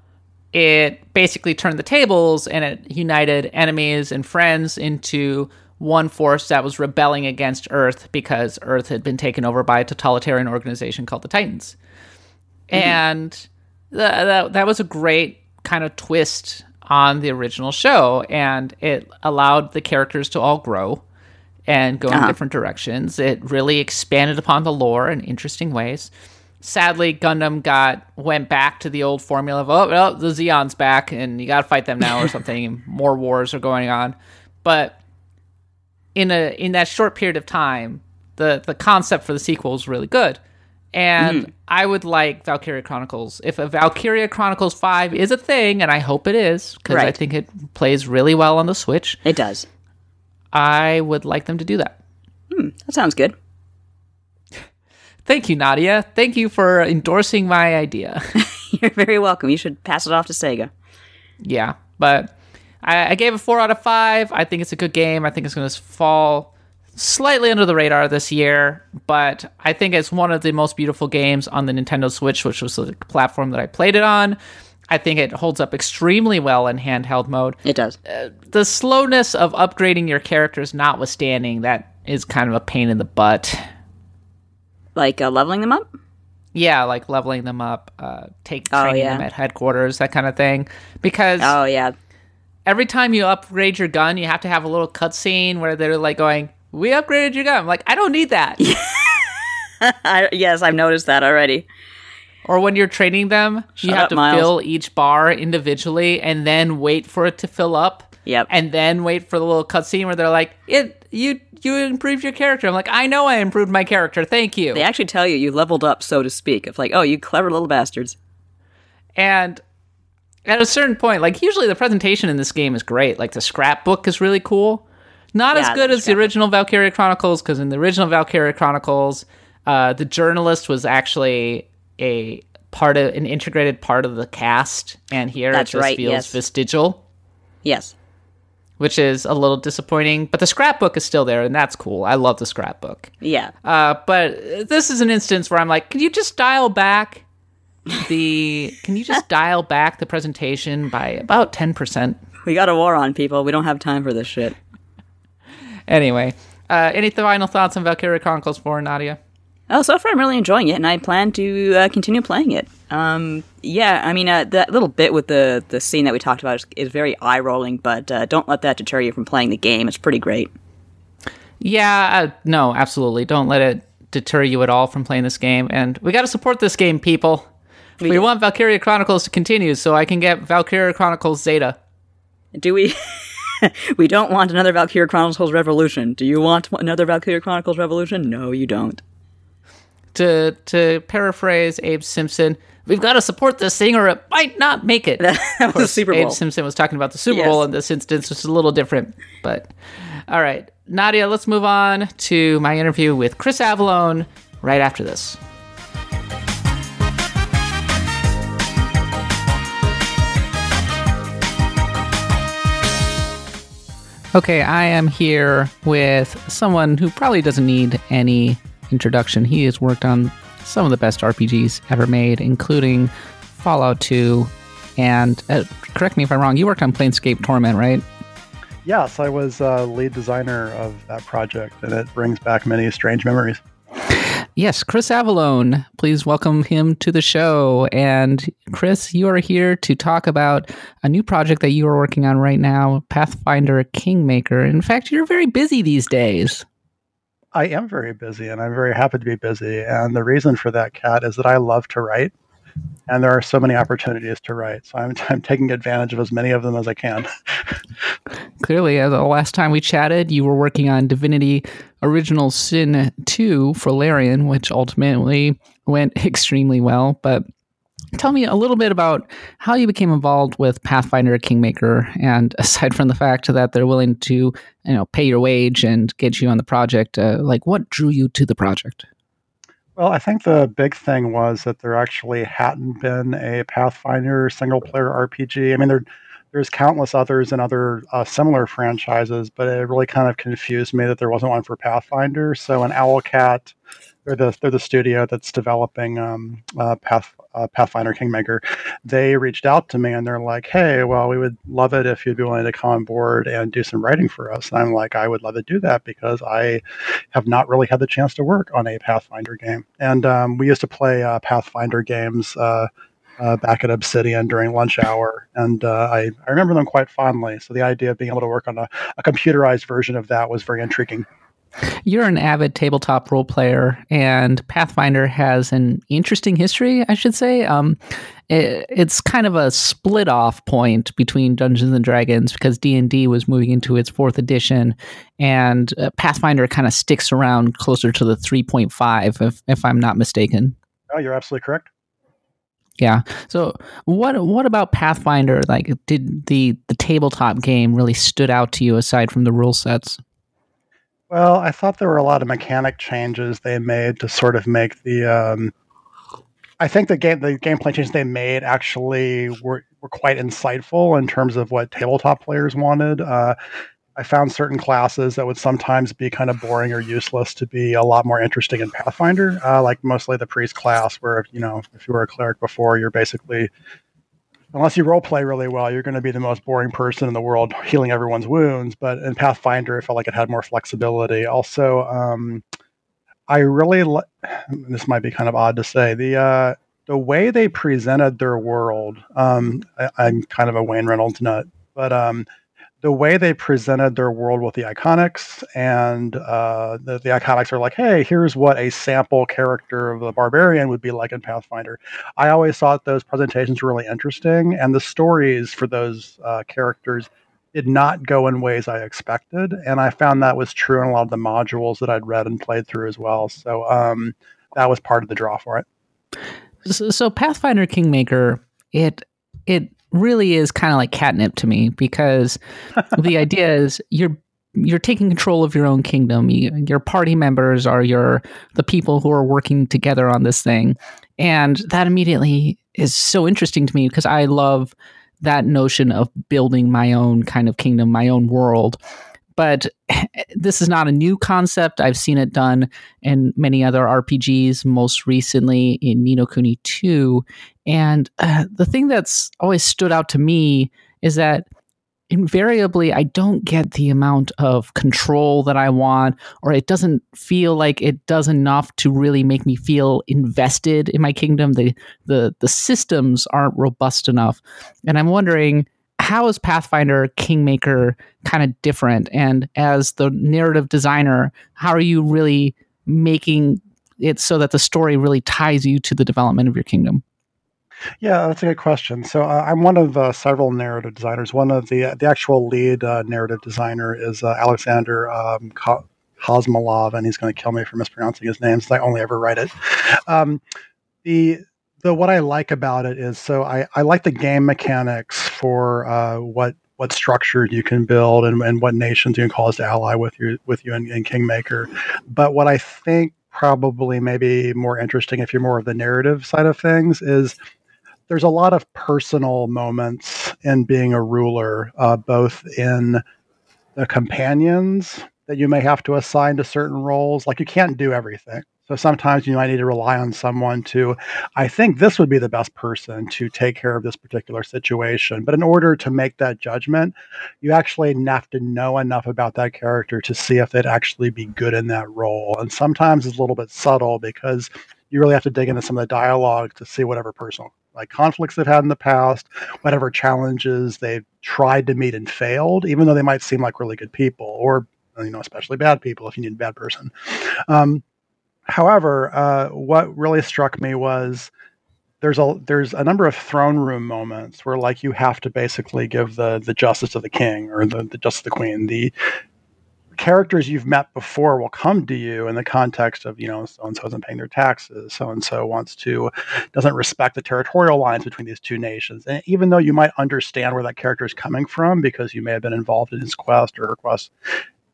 [SPEAKER 1] it basically turned the tables and it united enemies and friends into one force that was rebelling against Earth because Earth had been taken over by a totalitarian organization called the Titans. Mm-hmm. And th- that, that was a great kind of twist on the original show. And it allowed the characters to all grow and go in uh-huh. different directions. It really expanded upon the lore in interesting ways. Sadly, Gundam got went back to the old formula of oh well, the Zeon's back and you got to fight them now or something. more wars are going on, but in a in that short period of time, the the concept for the sequel is really good. And hmm. I would like Valkyria Chronicles. If a Valkyria Chronicles 5 is a thing, and I hope it is, because I think it plays really well on the Switch,
[SPEAKER 2] It does.
[SPEAKER 1] I would like them to do that. Hmm.
[SPEAKER 2] That sounds good.
[SPEAKER 1] Thank you, Nadia. Thank you for endorsing my idea.
[SPEAKER 2] You're very welcome. You should pass it off to Sega.
[SPEAKER 1] yeah, but I, I gave it four out of five. I think it's a good game. I think it's going to fall slightly under the radar this year, but I think it's one of the most beautiful games on the Nintendo Switch, which was the platform that I played it on. I think it holds up extremely well in handheld mode.
[SPEAKER 2] It does.
[SPEAKER 1] Uh, the slowness of upgrading your characters notwithstanding, that is kind of a pain in the butt.
[SPEAKER 2] Like uh, leveling them up?
[SPEAKER 1] Yeah, like leveling them up, uh, take
[SPEAKER 2] Oh,
[SPEAKER 1] training
[SPEAKER 2] yeah.
[SPEAKER 1] them at headquarters, that kind of thing. Because
[SPEAKER 2] Oh, yeah.
[SPEAKER 1] every time you upgrade your gun, you have to have a little cutscene where they're like going, "We upgraded your gun." I'm like, I don't need that.
[SPEAKER 2] I, yes, I've noticed that already.
[SPEAKER 1] or when you're training them, you have
[SPEAKER 2] up,
[SPEAKER 1] to
[SPEAKER 2] Miles.
[SPEAKER 1] fill each bar individually and then wait for it to fill up.
[SPEAKER 2] Yep.
[SPEAKER 1] And then wait for the little cutscene where they're like, "It you you improved your character." I'm like, I know I improved my character. Thank you.
[SPEAKER 2] They actually tell you you leveled up, so to speak. Of like, oh, you clever little bastards.
[SPEAKER 1] And at a certain point, like usually the presentation in this game is great. Like the scrapbook is really cool. Not as good
[SPEAKER 2] the
[SPEAKER 1] as the original Valkyria Chronicles, because in the original Valkyria Chronicles, uh, the journalist was actually a part of an integrated part of the cast, and here
[SPEAKER 2] That's
[SPEAKER 1] it just
[SPEAKER 2] right,
[SPEAKER 1] feels
[SPEAKER 2] yes.
[SPEAKER 1] vestigial,
[SPEAKER 2] Yes.
[SPEAKER 1] Which is a little disappointing. But the scrapbook is still there, and that's cool. I love the scrapbook.
[SPEAKER 2] Yeah.
[SPEAKER 1] Uh, but this is an instance where I'm like, can you just dial back the? can you just dial back the presentation by about ten percent?
[SPEAKER 2] We got a war on, people. We don't have time for this shit.
[SPEAKER 1] Anyway, uh, any final thoughts on Valkyria Chronicles Four, Nadia?
[SPEAKER 2] Oh, so far I'm really enjoying it, and I plan to uh, continue playing it. Um, yeah, I mean, uh, that little bit with the the scene that we talked about is, is very eye rolling, but uh, don't let that deter you from playing the game. It's pretty great.
[SPEAKER 1] Yeah, uh, no, absolutely. Don't let it deter you at all from playing this game. And we got to support this game, people. We,
[SPEAKER 2] do.
[SPEAKER 1] want Valkyria Chronicles to continue, so I can get Valkyria Chronicles Zeta.
[SPEAKER 2] Do we? we don't want another Valkyria Chronicles Revolution. Do you want another Valkyria Chronicles Revolution? No, you don't.
[SPEAKER 1] To to paraphrase Abe Simpson, we've got to support this thing, or it might not make it.
[SPEAKER 2] That Super
[SPEAKER 1] Abe Simpson was talking about the Super
[SPEAKER 2] Yes.
[SPEAKER 1] Bowl in this instance, which is a little different. But all right, Nadia, let's move on to my interview with Chris Avellone right after this. Okay, I am here with someone who probably doesn't need any introduction. He has worked on some of the best RPGs ever made, including Fallout 2. And uh, correct me if I'm wrong, you worked on Planescape Torment, right?
[SPEAKER 3] Yes, I was uh, lead designer of that project, and it brings back many strange memories.
[SPEAKER 1] Yes, Chris Avellone. Please welcome him to the show. And Chris, you are here to talk about a new project that you are working on right now, Pathfinder Kingmaker. In fact, you're very busy these days.
[SPEAKER 3] I am very busy, and I'm very happy to be busy. And the reason for that, Kat, is that I love to write, and there are so many opportunities to write. So I'm, I'm taking advantage of as many of them as I can.
[SPEAKER 1] Clearly, the last time we chatted, you were working on Divinity Original Sin 2 for Larian, which ultimately went extremely well. But tell me a little bit about how you became involved with Pathfinder Kingmaker, and aside from the fact that they're willing to, you know, pay your wage and get you on the project, uh, like what drew you to the project?
[SPEAKER 3] Well, I think the big thing was that there actually hadn't been a Pathfinder single player RPG. I mean, there, there's countless others and other uh, similar franchises, but it really kind of confused me that there wasn't one for Pathfinder. So, in Owlcat, they're the they're the studio that's developing um, uh, Path, uh, Pathfinder Kingmaker. They reached out to me and they're like, "Hey, well, we would love it if you'd be willing to come on board and do some writing for us." And I'm like, "I would love to do that because I have not really had the chance to work on a Pathfinder game." And um, we used to play uh, Pathfinder games. Uh, uh, back at Obsidian during lunch hour, and uh, I, I remember them quite fondly. So the idea of being able to work on a, a computerized version of that was very intriguing.
[SPEAKER 1] You're an avid tabletop role player, and Pathfinder has an interesting history, I should say. Um, it, it's kind of a split off point between Dungeons and Dragons because D and D was moving into its fourth edition, and uh, Pathfinder kind of sticks around closer to the 3.5, if if I'm not mistaken.
[SPEAKER 3] Oh, you're absolutely correct.
[SPEAKER 1] Yeah. So what what about Pathfinder? Like, did the the tabletop game really stood out to you aside from the rule sets?
[SPEAKER 3] Well, I thought there were a lot of mechanic changes they made to sort of make the. Um, I think the game, the gameplay changes they made actually were, were quite insightful in terms of what tabletop players wanted. Uh, I found certain classes that would sometimes be kind of boring or useless to be a lot more interesting in Pathfinder, uh, like mostly the priest class, where you know if you were a cleric before, you're basically unless you role play really well, you're going to be the most boring person in the world healing everyone's wounds. But in Pathfinder, it felt like it had more flexibility. Also, um, I really li- this might be kind of odd to say the uh, the way they presented their world. Um, I, am kind of a Wayne Reynolds nut, but um, the way they presented their world with the iconics and uh, the, the iconics are like hey here's what a sample character of the barbarian would be like in pathfinder. I always thought those presentations were really interesting and the stories for those uh, characters did not go in ways i expected and i found that was true in a lot of the modules that i'd read and played through as well. So um, that was part of the draw for it.
[SPEAKER 1] So, so pathfinder kingmaker it it really is kind of like catnip to me because the idea is you're you're taking control of your own kingdom. You, your party members are your the people who are working together on this thing, and that immediately is so interesting to me because I love that notion of building my own kind of kingdom, my own world. But this is not a new concept. I've seen it done in many other RPGs, most recently in Ni no Kuni 2. And uh, the thing that's always stood out to me is that invariably I don't get the amount of control that I want, or it doesn't feel like it does enough to really make me feel invested in my kingdom. The the the systems aren't robust enough. And I'm wondering how is Pathfinder Kingmaker kind of different? And as the narrative designer, how are you really making it so that the story really ties you to the development of your kingdom?
[SPEAKER 3] Yeah, that's a good question. So uh, I'm one of uh, several narrative designers. One of the the actual lead uh, narrative designer is uh, Alexander um, Kosmolov, and he's going to kill me for mispronouncing his name, since I only ever write it. Um, the the what I like about it is so I, I like the game mechanics for uh, what what structure you can build and, and what nations you can cause to ally with you with you in, in Kingmaker. But what I think probably maybe more interesting if you're more of the narrative side of things is there's a lot of personal moments in being a ruler, uh, both in the companions that you may have to assign to certain roles. Like you can't do everything. So sometimes you might need to rely on someone to, I think this would be the best person to take care of this particular situation. But in order to make that judgment, you actually have to know enough about that character to see if they'd actually be good in that role. And sometimes it's a little bit subtle because you really have to dig into some of the dialogue to see whatever personal like conflicts they've had in the past, whatever challenges they've tried to meet and failed, even though they might seem like really good people or you know especially bad people if you need a bad person. Um, However, uh, what really struck me was there's a there's a number of throne room moments where like you have to basically give the the justice of the king or the, the justice of the queen. The characters you've met before will come to you in the context of you know so and so isn't paying their taxes so and so wants to doesn't respect the territorial lines between these two nations and even though you might understand where that character is coming from because you may have been involved in his quest or her quest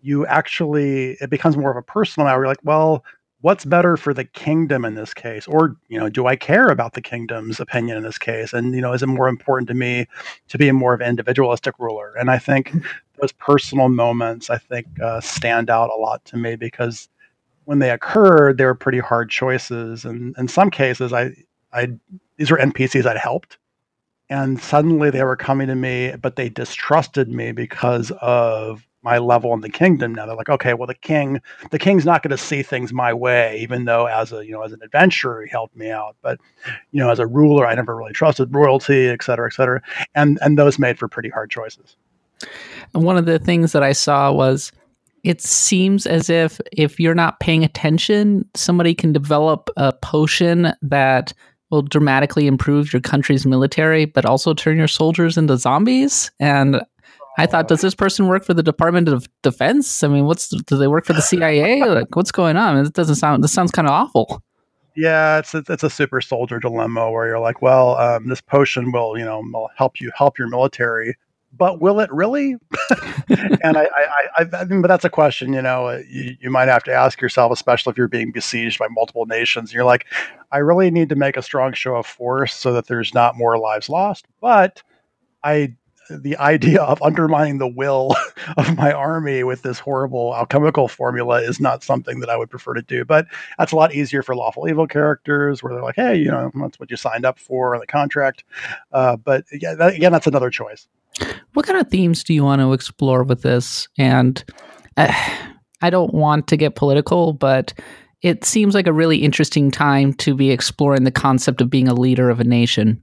[SPEAKER 3] you actually it becomes more of a personal matter you're like well what's better for the kingdom in this case? Or you know do i care about the kingdom's opinion in this case? And you know is it more important to me to be a more of an individualistic ruler? And i think mm-hmm. those personal moments i think uh, stand out a lot to me because when they occurred they were pretty hard choices. And in some cases i i these were npcs i'd helped. And suddenly they were coming to me but they distrusted me because of my level in the kingdom now. They're like okay well the king the king's not going to see things my way even though as a you know as an adventurer he helped me out. But you know as a ruler i never really trusted royalty et cetera et cetera. And and those made for pretty hard choices.
[SPEAKER 1] And one of the things that i saw was it seems as if if you're not paying attention somebody can develop a potion that will dramatically improve your country's military, but also turn your soldiers into zombies. And I thought, does this person work for the Department of Defense? I mean, what's do they work for the CIA? like, what's going on? It doesn't sound. This sounds kind of awful.
[SPEAKER 3] Yeah, it's a, it's a super soldier dilemma where you're like, well, um, this potion will you know help you help your military but will it really? and I, I, I, I mean, but that's a question, you know, uh, you, you might have to ask yourself, especially if you're being besieged by multiple nations. You're like, I really need to make a strong show of force so that there's not more lives lost. But I the idea of undermining the will of my army with this horrible alchemical formula is not something that I would prefer to do. But that's a lot easier for lawful evil characters where they're like, hey, you know, that's what you signed up for in the contract. Uh, but yeah, that, again, that's another choice.
[SPEAKER 1] What kind of themes do you want to explore with this? And uh, I don't want to get political, but it seems like a really interesting time to be exploring the concept of being a leader of a nation.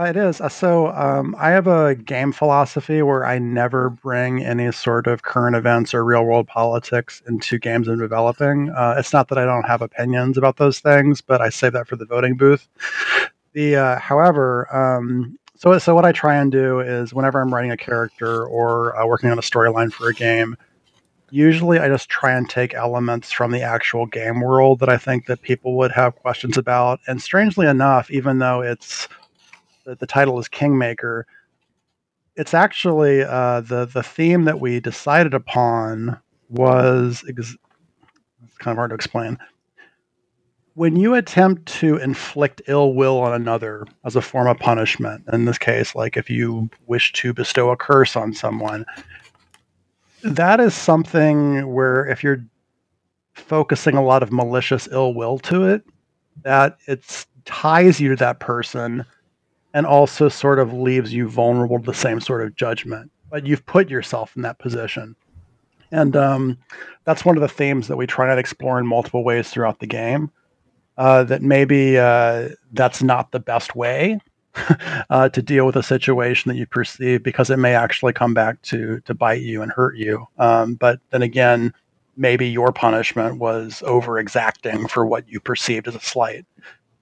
[SPEAKER 3] Uh, it is. Uh, so um, I have a game philosophy where I never bring any sort of current events or real world politics into games I'm developing. Uh, it's not that I don't have opinions about those things, but I save that for the voting booth. The uh, however, um, so so what I try and do is whenever I'm writing a character or uh, working on a storyline for a game, usually I just try and take elements from the actual game world that I think that people would have questions about. And strangely enough, even though it's the, the title is Kingmaker. It's actually uh, the the theme that we decided upon was ex- it's kind of hard to explain. When you attempt to inflict ill will on another as a form of punishment, in this case, like if you wish to bestow a curse on someone, that is something where if you're focusing a lot of malicious ill will to it, that it ties you to that person and also sort of leaves you vulnerable to the same sort of judgment. But you've put yourself in that position. And um, that's one of the themes that we try to explore in multiple ways throughout the game. Uh, that maybe uh, that's not the best way uh, to deal with a situation that you perceive because it may actually come back to to bite you and hurt you. Um, but then again, maybe your punishment was over exacting for what you perceived as a slight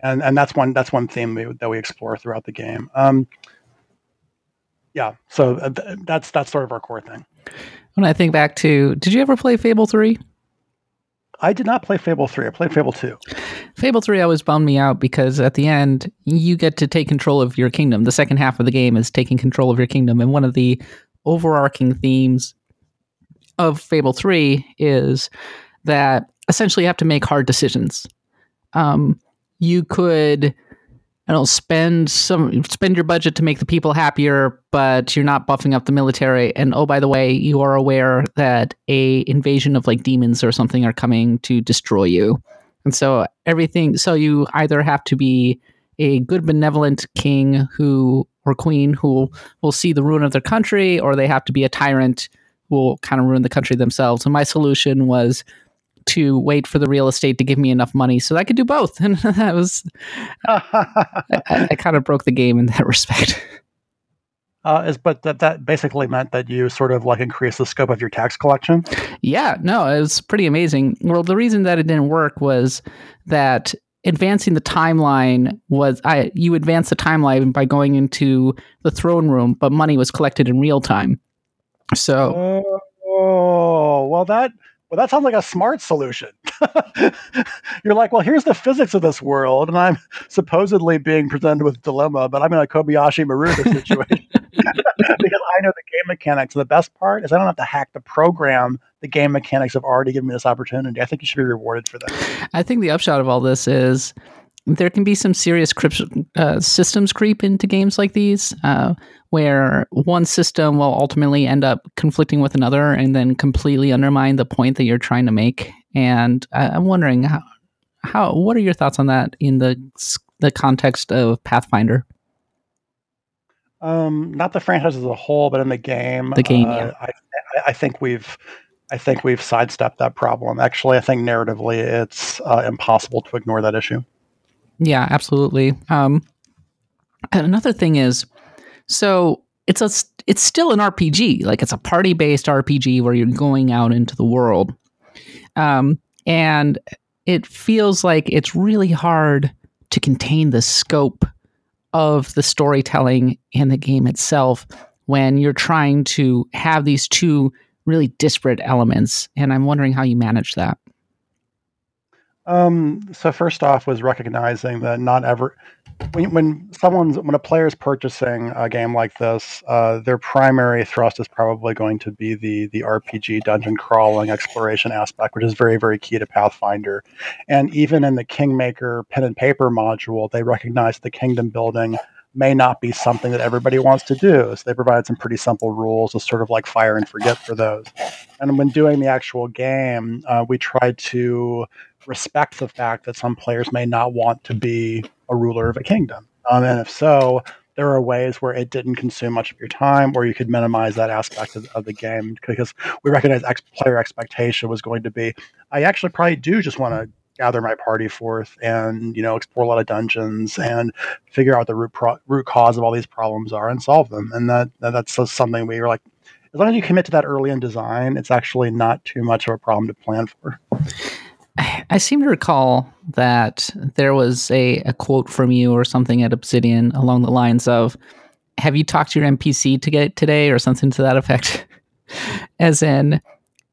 [SPEAKER 3] and and that's one that's one theme we, that we explore throughout the game. Um, yeah, so uh, th- that's that's sort of our core thing.
[SPEAKER 1] When I think back to, did you ever play Fable three?
[SPEAKER 3] I did not play Fable 3. I played Fable 2.
[SPEAKER 1] Fable 3 always bummed me out because at the end, you get to take control of your kingdom. The second half of the game is taking control of your kingdom. And one of the overarching themes of Fable 3 is that essentially you have to make hard decisions. Um, you could I don't spend some spend your budget to make the people happier, but you're not buffing up the military. And oh, by the way, you are aware that a invasion of like demons or something are coming to destroy you. And so everything so you either have to be a good benevolent king who or queen who will see the ruin of their country, or they have to be a tyrant who will kind of ruin the country themselves. And my solution was to wait for the real estate to give me enough money so I could do both. And that was, I, I kind of broke the game in that respect.
[SPEAKER 3] Uh, is but that that basically meant that you sort of like increased the scope of your tax collection.
[SPEAKER 1] Yeah, no, it was pretty amazing. Well, the reason that it didn't work was that advancing the timeline was I you advance the timeline by going into the throne room, but money was collected in real time. So,
[SPEAKER 3] oh well, that well, that sounds like a smart solution. You're like, well, here's the physics of this world, and I'm supposedly being presented with a dilemma, but I'm in a Kobayashi Maruta situation because I know the game mechanics. And the best part is I don't have to hack the program. The game mechanics have already given me this opportunity. I think you should be rewarded for that.
[SPEAKER 1] I think the upshot of all this is there can be some serious crypt, uh, systems creep into games like these. Uh, where one system will ultimately end up conflicting with another and then completely undermine the point that you're trying to make. And I'm wondering how, how what are your thoughts on that in the the context of Pathfinder?
[SPEAKER 3] Um, not the franchise as a whole, but in the game.
[SPEAKER 1] The game, uh, yeah.
[SPEAKER 3] I, I think we've I think we've sidestepped that problem. Actually, I think narratively, it's uh, impossible to ignore that issue.
[SPEAKER 1] Yeah, absolutely. Um, and another thing is, so it's a it's still an RPG, like it's a party based RPG where you're going out into the world, um, and it feels like it's really hard to contain the scope of the storytelling in the game itself when you're trying to have these two really disparate elements. And I'm wondering how you manage that.
[SPEAKER 3] Um, so first off was recognizing that not ever when, when someone's when a player is purchasing a game like this, uh, their primary thrust is probably going to be the the RPG dungeon crawling exploration aspect, which is very very key to Pathfinder. And even in the Kingmaker pen and paper module, they recognize the kingdom building may not be something that everybody wants to do. So they provide some pretty simple rules, to sort of like fire and forget for those. And when doing the actual game, uh, we tried to respect the fact that some players may not want to be a ruler of a kingdom. Um, and if so, there are ways where it didn't consume much of your time, or you could minimize that aspect of, of the game because we recognize ex- player expectation was going to be, I actually probably do just want to gather my party forth and you know explore a lot of dungeons and figure out the root pro- root cause of all these problems are and solve them. And that, that that's something we were like, as long as you commit to that early in design, it's actually not too much of a problem to plan for.
[SPEAKER 1] I seem to recall that there was a, a quote from you or something at Obsidian along the lines of, Have you talked to your NPC to get today or something to that effect? As in,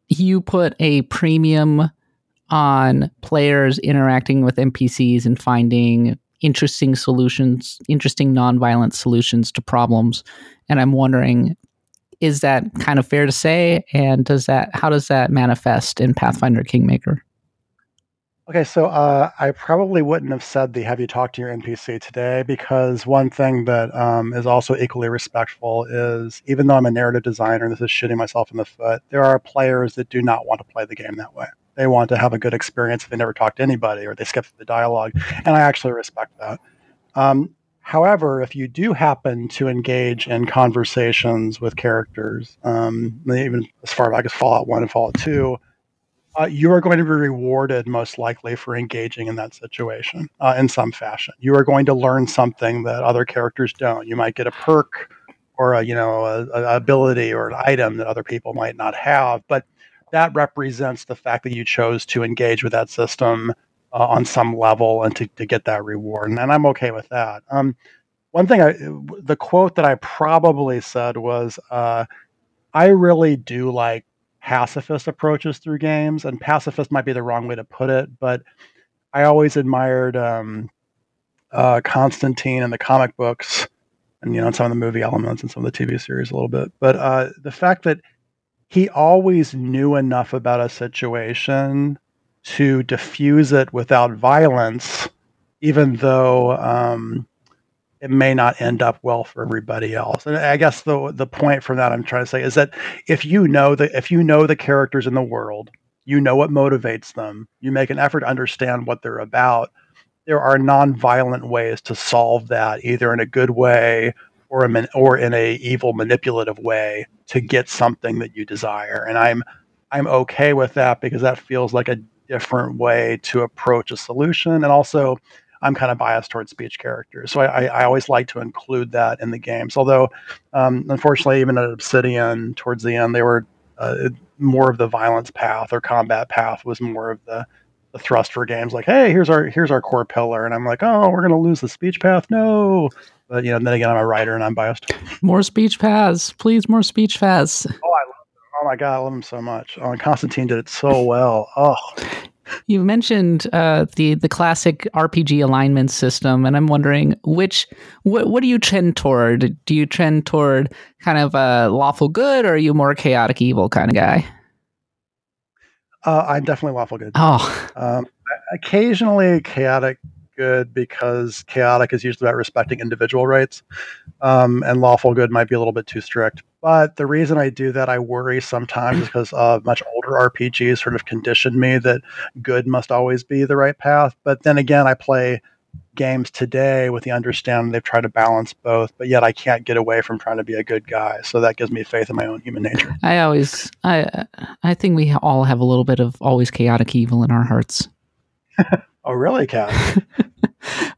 [SPEAKER 1] you put a premium on players interacting with NPCs and finding interesting solutions, interesting nonviolent solutions to problems. And I'm wondering, is that kind of fair to say? And does that how does that manifest in Pathfinder Kingmaker?
[SPEAKER 3] Okay, so uh, I probably wouldn't have said the "Have you talked to your NPC today?" because one thing that um, is also equally respectful is, even though I'm a narrative designer, and this is shooting myself in the foot, there are players that do not want to play the game that way. They want to have a good experience if they never talk to anybody or they skip the dialogue, and I actually respect that. Um, however, if you do happen to engage in conversations with characters, um, even as far back as Fallout One and Fallout Two uh, you are going to be rewarded most likely for engaging in that situation uh, in some fashion. You are going to learn something that other characters don't. You might get a perk or a you know a, a ability or an item that other people might not have, but that represents the fact that you chose to engage with that system uh, on some level and to, to get that reward. And, and I'm okay with that. Um, one thing, I, the quote that I probably said was, uh, "I really do like pacifist approaches through games, and pacifist might be the wrong way to put it, but I always admired um, uh, Constantine in the comic books, and you know, some of the movie elements and some of the TV series a little bit. But uh, the fact that he always knew enough about a situation to diffuse it without violence, even though um, it may not end up well for everybody else. And I guess the the point from that I'm trying to say is that if you know the if you know the characters in the world, you know what motivates them, you make an effort to understand what they're about. There are non-violent ways to solve that, either in a good way or a or in a evil manipulative way to get something that you desire. And I'm I'm okay with that because that feels like a different way to approach a solution and also I'm kind of biased towards speech characters. So I, I, always like to include that in the games. Although, um, unfortunately, even at Obsidian, towards the end, they were uh, more of the violence path or combat path was more of the, the thrust for games. Like, hey, here's our here's our core pillar, and I'm like, oh, we're gonna lose the speech path. No, but you know, then again, I'm a writer and I'm biased.
[SPEAKER 1] More speech paths, please. More speech paths.
[SPEAKER 3] Oh, I love them. Oh my god, I love them so much. Oh, and Constantine did it so well. Oh,
[SPEAKER 1] you mentioned uh, the the classic RPG alignment system, and I'm wondering which what what do you trend toward? Do you trend toward kind of a lawful good, or are you more chaotic evil kind of guy?
[SPEAKER 3] Uh, I'm definitely lawful good.
[SPEAKER 1] Oh,
[SPEAKER 3] um, occasionally chaotic good because chaotic is usually about respecting individual rights, um, and lawful good might be a little bit too strict. But the reason I do that, I worry sometimes because uh, much older RPGs sort of conditioned me that good must always be the right path. But then again, I play games today with the understanding they've tried to balance both, but yet I can't get away from trying to be a good guy. So that gives me faith in my own human nature.
[SPEAKER 1] I always, I, I think we all have a little bit of always chaotic evil in our hearts.
[SPEAKER 3] Oh, really, Kat?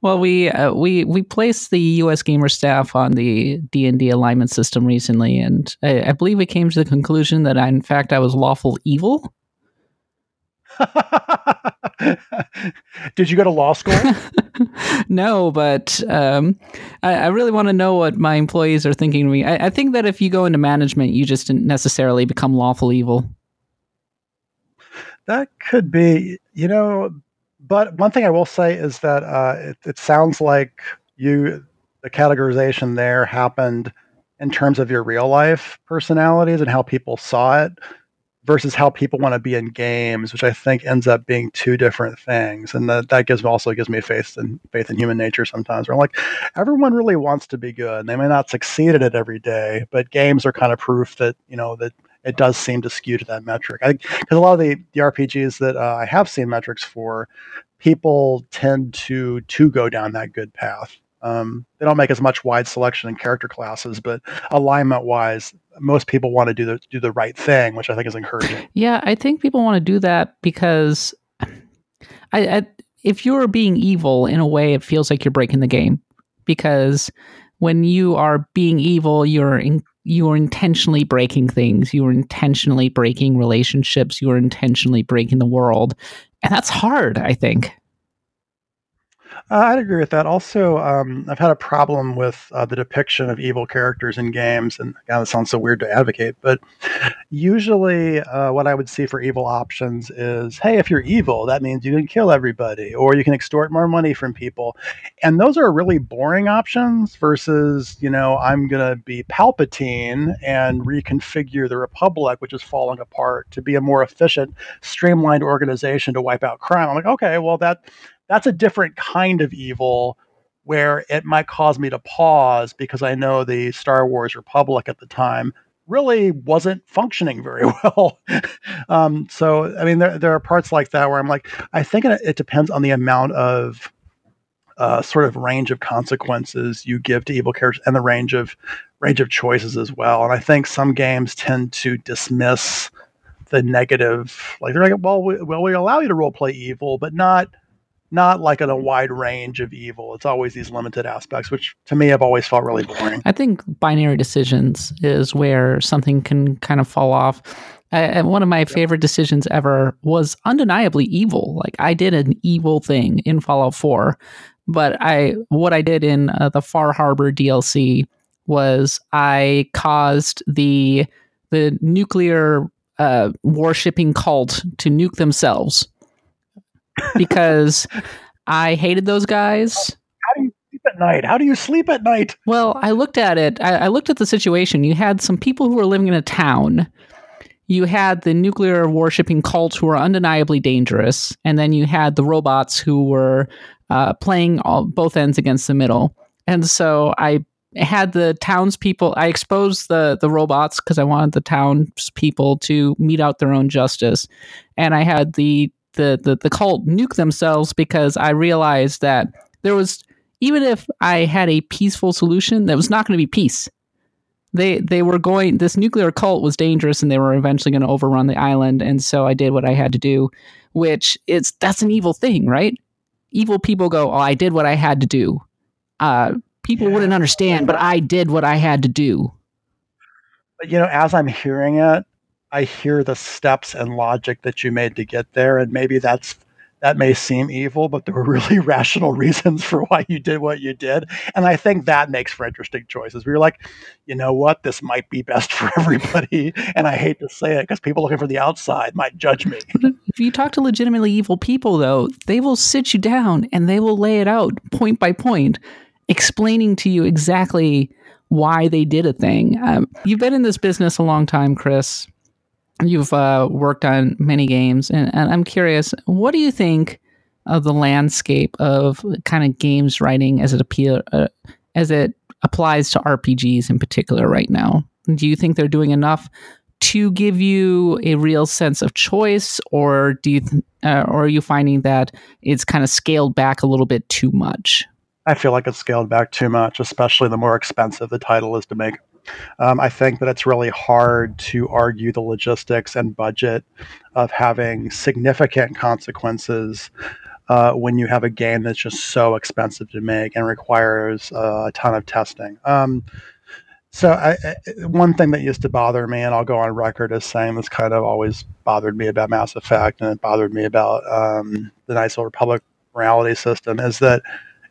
[SPEAKER 1] well, we uh, we we placed the USgamer staff on the D and D alignment system recently, and I, I, believe we came to the conclusion that, I, in fact, I was lawful evil.
[SPEAKER 3] Did you go to law school?
[SPEAKER 1] no, but um, I, I, really want to know what my employees are thinking of me. I, I think that if you go into management, you just didn't necessarily become lawful evil.
[SPEAKER 3] That could be, you know, but one thing I will say is that uh, it, it sounds like you the categorization there happened in terms of your real life personalities and how people saw it versus how people want to be in games, which I think ends up being two different things. And that, that gives also gives me faith in faith in human nature sometimes. Where I'm like, everyone really wants to be good. And They may not succeed at it every day, but games are kind of proof that you know that it does seem to skew to that metric. Because a lot of the, the RPGs that uh, I have seen metrics for, people tend to to go down that good path. Um, they don't make as much wide selection in character classes, but alignment wise, most people want to do the do the right thing, which I think is encouraging.
[SPEAKER 1] Yeah, I think people want to do that because I, I, if you're being evil in a way, it feels like you're breaking the game. Because when you are being evil, you're in, you are intentionally breaking things. You are intentionally breaking relationships. You are intentionally breaking the world, and that's hard. I think.
[SPEAKER 3] Uh, I'd agree with that. Also, um, I've had a problem with uh, the depiction of evil characters in games, and God, it sounds so weird to advocate, but usually uh, what I would see for evil options is, hey, if you're evil, that means you can kill everybody, or you can extort more money from people, and those are really boring options. Versus, you know, I'm gonna be Palpatine and reconfigure the Republic, which is falling apart, to be a more efficient, streamlined organization to wipe out crime. I'm like, okay, well that that's a different kind of evil where it might cause me to pause because I know the Star Wars Republic at the time really wasn't functioning very well. um, so, I mean, there, there are parts like that where I'm like, I think it, it depends on the amount of uh, sort of range of consequences you give to evil characters and the range of range of choices as well. And I think some games tend to dismiss the negative, like they're like, well, we, well, we allow you to role play evil, but not not like in a wide range of evil. It's always these limited aspects, which to me have always felt really boring.
[SPEAKER 1] I think binary decisions is where something can kind of fall off. Uh, one of my favorite decisions ever was undeniably evil. Like I did an evil thing in Fallout 4, but I what I did in uh, the Far Harbor DLC was I caused the the nuclear uh, worshipping cult to nuke themselves because I hated those guys.
[SPEAKER 3] How do you sleep at night? How do you sleep at night?
[SPEAKER 1] Well, I looked at it. I, I looked at the situation. You had some people who were living in a town. You had the nuclear worshipping cult who were undeniably dangerous, and then you had the robots who were uh, playing all, both ends against the middle. And so I had the townspeople. I exposed the the robots because I wanted the townspeople to mete out their own justice, and I had the the, the, the cult nuke themselves because I realized that there was even if I had a peaceful solution, that was not going to be peace. They they were going. This nuclear cult was dangerous, and they were eventually going to overrun the island. And so I did what I had to do, which is that's an evil thing, right? Evil people go, "Oh, I did what I had to do." Uh, people yeah. wouldn't understand, but I did what I had to do.
[SPEAKER 3] But you know, as I'm hearing it, I hear the steps and logic that you made to get there, and maybe that's that may seem evil, but there were really rational reasons for why you did what you did. And I think that makes for interesting choices. We are like, you know what, this might be best for everybody. And I hate to say it because people looking for the outside might judge me.
[SPEAKER 1] If you talk to legitimately evil people, though, they will sit you down and they will lay it out point by point, explaining to you exactly why they did a thing. Um, you've been in this business a long time, Chris you've uh, worked on many games, and, and, I'm curious, what do you think of the landscape of kind of games writing as it appeal uh, as it applies to RPGs in particular right now? Do you think they're doing enough to give you a real sense of choice, or do you, th- uh, or are you finding that it's kind of scaled back a little bit too much?
[SPEAKER 3] I feel like it's scaled back too much, especially the more expensive the title is to make. Um, I think that it's really hard to argue the logistics and budget of having significant consequences uh, when you have a game that's just so expensive to make and requires uh, a ton of testing. Um, so, I, I, one thing that used to bother me, and I'll go on record as saying this kind of always bothered me about Mass Effect, and it bothered me about um, the of the Republic morality system, is that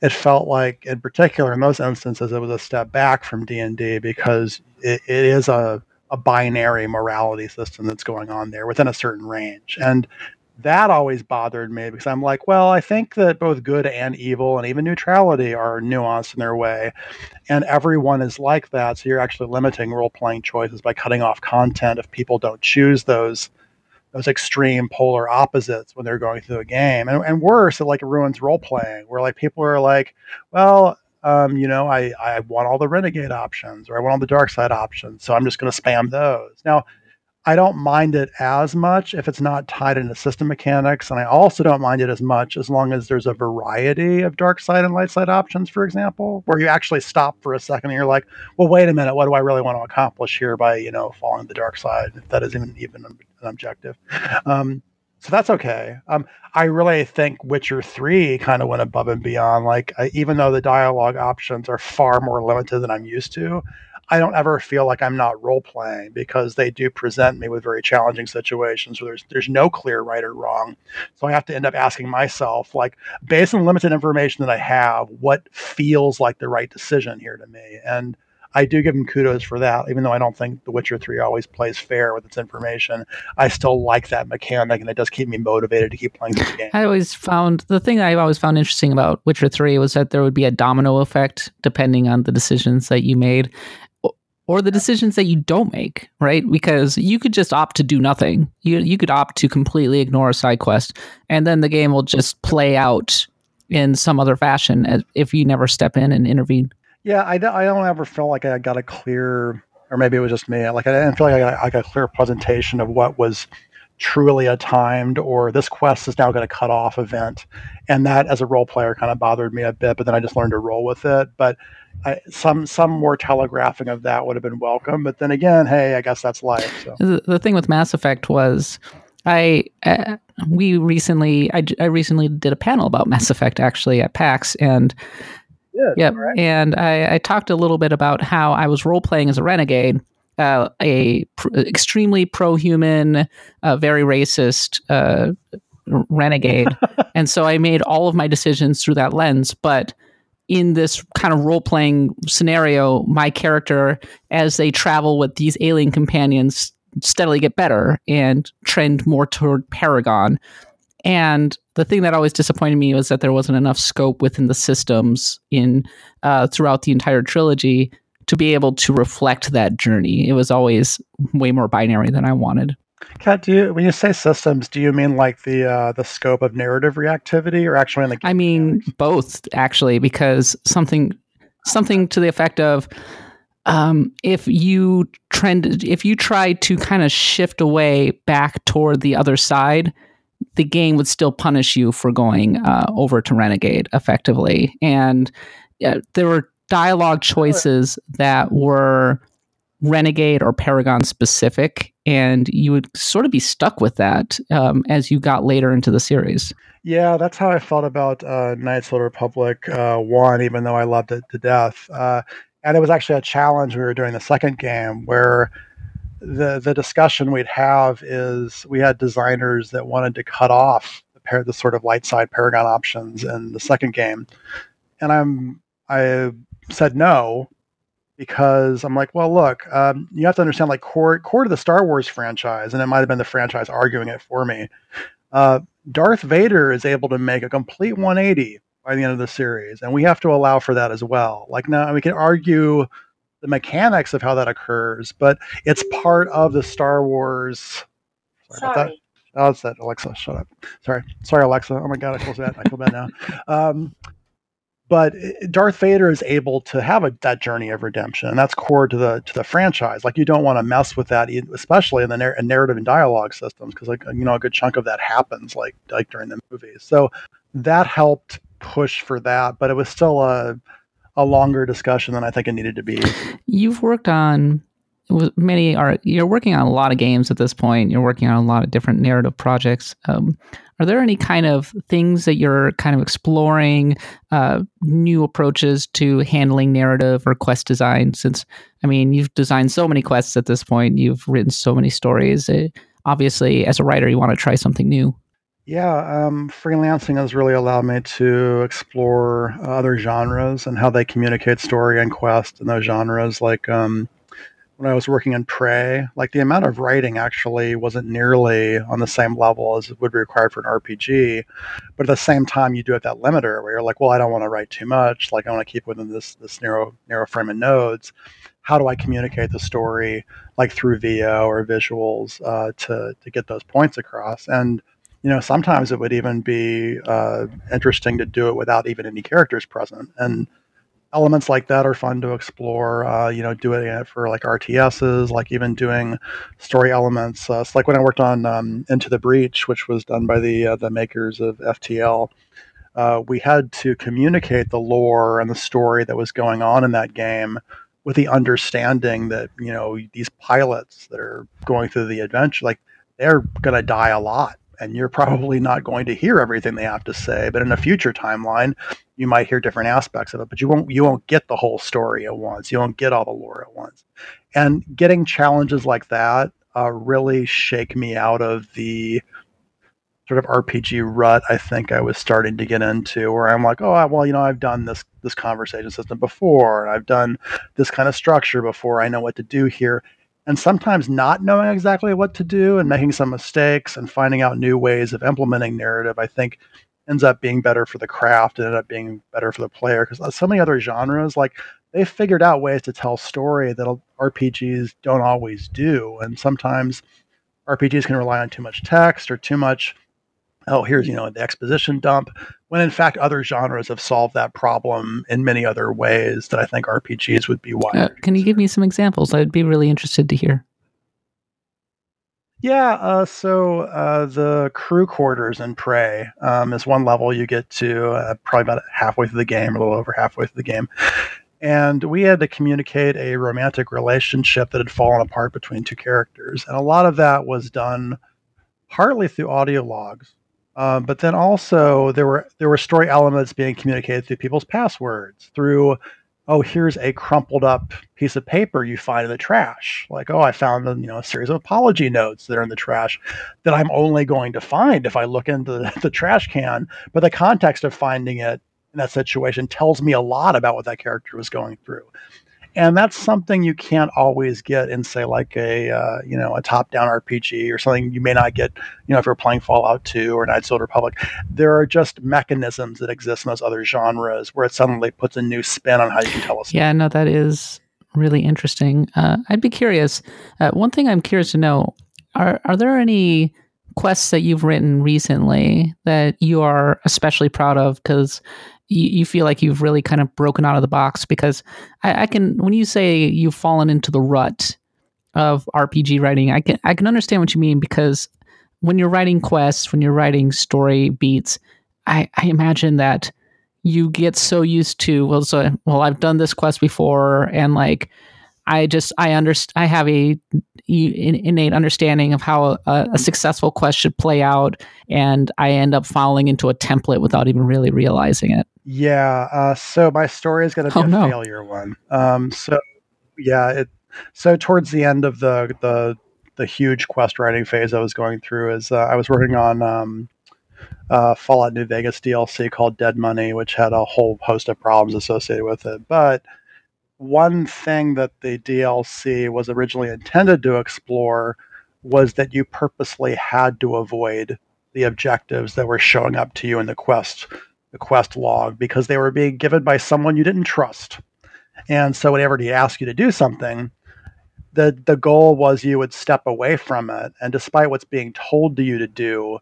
[SPEAKER 3] it felt like in particular in those instances it was a step back from d&d because it, it is a, a binary morality system that's going on there within a certain range and that always bothered me because I'm like, well, I think that both good and evil and even neutrality are nuanced in their way. And everyone is like that. So you're actually limiting role playing choices by cutting off content if people don't choose those those extreme polar opposites when they're going through a game. And, and worse, it like ruins role playing where like people are like, well, um, you know, I, I want all the renegade options or I want all the dark side options. So I'm just going to spam those. Now, I don't mind it as much if it's not tied into system mechanics, and I also don't mind it as much as long as there's a variety of dark side and light side options, for example, where you actually stop for a second and you're like, well, wait a minute, what do I really want to accomplish here by you know following the dark side, if that isn't even an objective. Um, so that's okay. Um, I really think Witcher Three kind of went above and beyond. Like, I, even though the dialogue options are far more limited than I'm used to, I don't ever feel like I'm not role playing because they do present me with very challenging situations where there's there's no clear right or wrong. So I have to end up asking myself, like, based on limited information that I have, what feels like the right decision here to me? And I do give him kudos for that, even though I don't think The Witcher 3 always plays fair with its information. I still like that mechanic, and it does keep me motivated to keep playing the game.
[SPEAKER 1] I always found the thing I've always found interesting about Witcher 3 was that there would be a domino effect depending on the decisions that you made or the decisions that you don't make, right? Because you could just opt to do nothing. You you could opt to completely ignore a side quest, and then the game will just play out in some other fashion if you never step in and intervene.
[SPEAKER 3] Yeah, I I don't ever feel like I got a clear, or maybe it was just me. Like I didn't feel like I got, I got a clear presentation of what was truly a timed or this quest is now going to cut off event, and that as a role player kind of bothered me a bit. But then I just learned to roll with it. But I, some some more telegraphing of that would have been welcome. But then again, hey, I guess that's life. So.
[SPEAKER 1] The, the thing with Mass Effect was, I uh, we recently I, I recently did a panel about Mass Effect actually at PAX and. Yeah, right. and I, I, talked a little bit about how I was role playing as a renegade, uh, a pr- extremely pro-human, uh, very racist uh, renegade, and so I made all of my decisions through that lens. But in this kind of role playing scenario, my character, as they travel with these alien companions, steadily get better and trend more toward Paragon. And the thing that always disappointed me was that there wasn't enough scope within the systems in uh, throughout the entire trilogy to be able to reflect that journey. It was always way more binary than I wanted.
[SPEAKER 3] Kat, do you when you say systems, do you mean like the uh, the scope of narrative reactivity, or actually in the?
[SPEAKER 1] I mean both, actually, because something something to the effect of um, if you trend if you try to kind of shift away back toward the other side, the game would still punish you for going uh, over to renegade effectively, and uh, there were dialogue choices that were renegade or paragon specific and you would sort of be stuck with that um, as you got later into the series.
[SPEAKER 3] Yeah that's how i felt about uh, knights of the republic uh, 1 even though i loved it to death. Uh, and it was actually a challenge we were doing the second game where the the discussion we'd have is we had designers that wanted to cut off the, the sort of light side paragon options in the second game. And i'm i said no because I'm like, well, look, um, you have to understand, like, core core to the Star Wars franchise, and it might have been the franchise arguing it for me. Uh, Darth Vader is able to make a complete 180 by the end of the series, and we have to allow for that as well. Like, now we can argue the mechanics of how that occurs, but it's part of the Star Wars. Sorry, Sorry. About that. Oh, it's that Alexa. Shut up. Sorry, sorry, Alexa. Oh my god, I feel bad. I feel bad now. Um, but eh, Darth Vader is able to have a, that journey of redemption, and that's core to the to the franchise. Like you don't want to mess with that, especially in the narr- narrative and dialogue systems, because like you know a good chunk of that happens like like during the movies. So that helped push for that, but it was still a a longer discussion than I think it needed to be.
[SPEAKER 1] You've worked on many are you're working on a lot of games at this point. You're working on a lot of different narrative projects. Um, are there any kind of things that you're kind of exploring, uh, new approaches to handling narrative or quest design? Since, I mean, you've designed so many quests at this point, you've written so many stories. Uh, obviously, as a writer, you want to try something new.
[SPEAKER 3] Yeah, um, freelancing has really allowed me to explore other genres and how they communicate story and quest in those genres. Like, um, when I was working in Prey, like the amount of writing actually wasn't nearly on the same level as it would be required for an RPG. But at the same time, you do have that limiter where you're like, well, I don't want to write too much. Like I want to keep within this this narrow narrow frame of nodes. How do I communicate the story, like through VO or visuals, uh, to to get those points across? And you know, sometimes it would even be uh, interesting to do it without even any characters present. And elements like that are fun to explore. Uh, you know, doing it for like RTSs, like even doing story elements. Uh, like when I worked on um, Into the Breach, which was done by the uh, the makers of FTL. Uh, we had to communicate the lore and the story that was going on in that game with the understanding that you know these pilots that are going through the adventure like they're going to die a lot and you're probably not going to hear everything they have to say but in a future timeline you might hear different aspects of it but you won't you won't get the whole story at once. You won't get all the lore at once. And getting challenges like that uh, really shake me out of the sort of RPG rut I think I was starting to get into where I'm like, oh well, you know, I've done this this conversation system before and I've done this kind of structure before. I know what to do here and sometimes not knowing exactly what to do and making some mistakes and finding out new ways of implementing narrative, I think ends up being better for the craft and end up being better for the player because uh, so many other genres like they figured out ways to tell story that RPGs don't always do and sometimes RPGs can rely on too much text or too much oh here's you know the exposition dump when in fact other genres have solved that problem in many other ways that I think RPGs would be wired. Uh,
[SPEAKER 1] can you give me some examples? I'd be really interested to hear.
[SPEAKER 3] Yeah, uh, so uh, the crew quarters in Prey um, is one level you get to uh, probably about halfway through the game, a little over halfway through the game. And we had to communicate a romantic relationship that had fallen apart between two characters. And a lot of that was done partly through audio logs, um, but then also there were there were story elements being communicated through people's passwords through oh here's a crumpled up piece of paper you find in the trash. Like oh i found you know a series of apology notes that are in the trash that i'm only going to find if i look into the, the trash can. But the context of finding it in that situation tells me a lot about what that character was going through and that's something you can't always get in say like a uh, you know a top down rpg or something you may not get you know if you're playing fallout 2 or knights of the republic. There are just mechanisms that exist in those other genres where it suddenly puts a new spin on how you can tell a
[SPEAKER 1] story. Yeah no that is really interesting. Uh, i'd be curious uh, one thing i'm curious to know are, are there any quests that you've written recently that you are especially proud of? Because you, you feel like you've really kind of broken out of the box because I, I can when you say you've fallen into the rut of RPG writing, I can I can understand what you mean because when you're writing quests, when you're writing story beats, I, I imagine that you get so used to well so well I've done this quest before and like I just I understand I have a innate understanding of how a, a, successful quest should play out, and I end up falling into a template without even really realizing it.
[SPEAKER 3] Yeah. Uh, so my story is going to be oh, a no. failure one. Um, so yeah, it. So towards the end of the the the huge quest writing phase I was going through is uh, I was working on um, uh, Fallout New Vegas DLC called Dead Money, which had a whole host of problems associated with it, but one thing that the DLC was originally intended to explore was that you purposely had to avoid the objectives that were showing up to you in the quest quest log because they were being given by someone you didn't trust. And so whenever he asked you to do something, the the goal was you would step away from it and despite what's being told to you to do,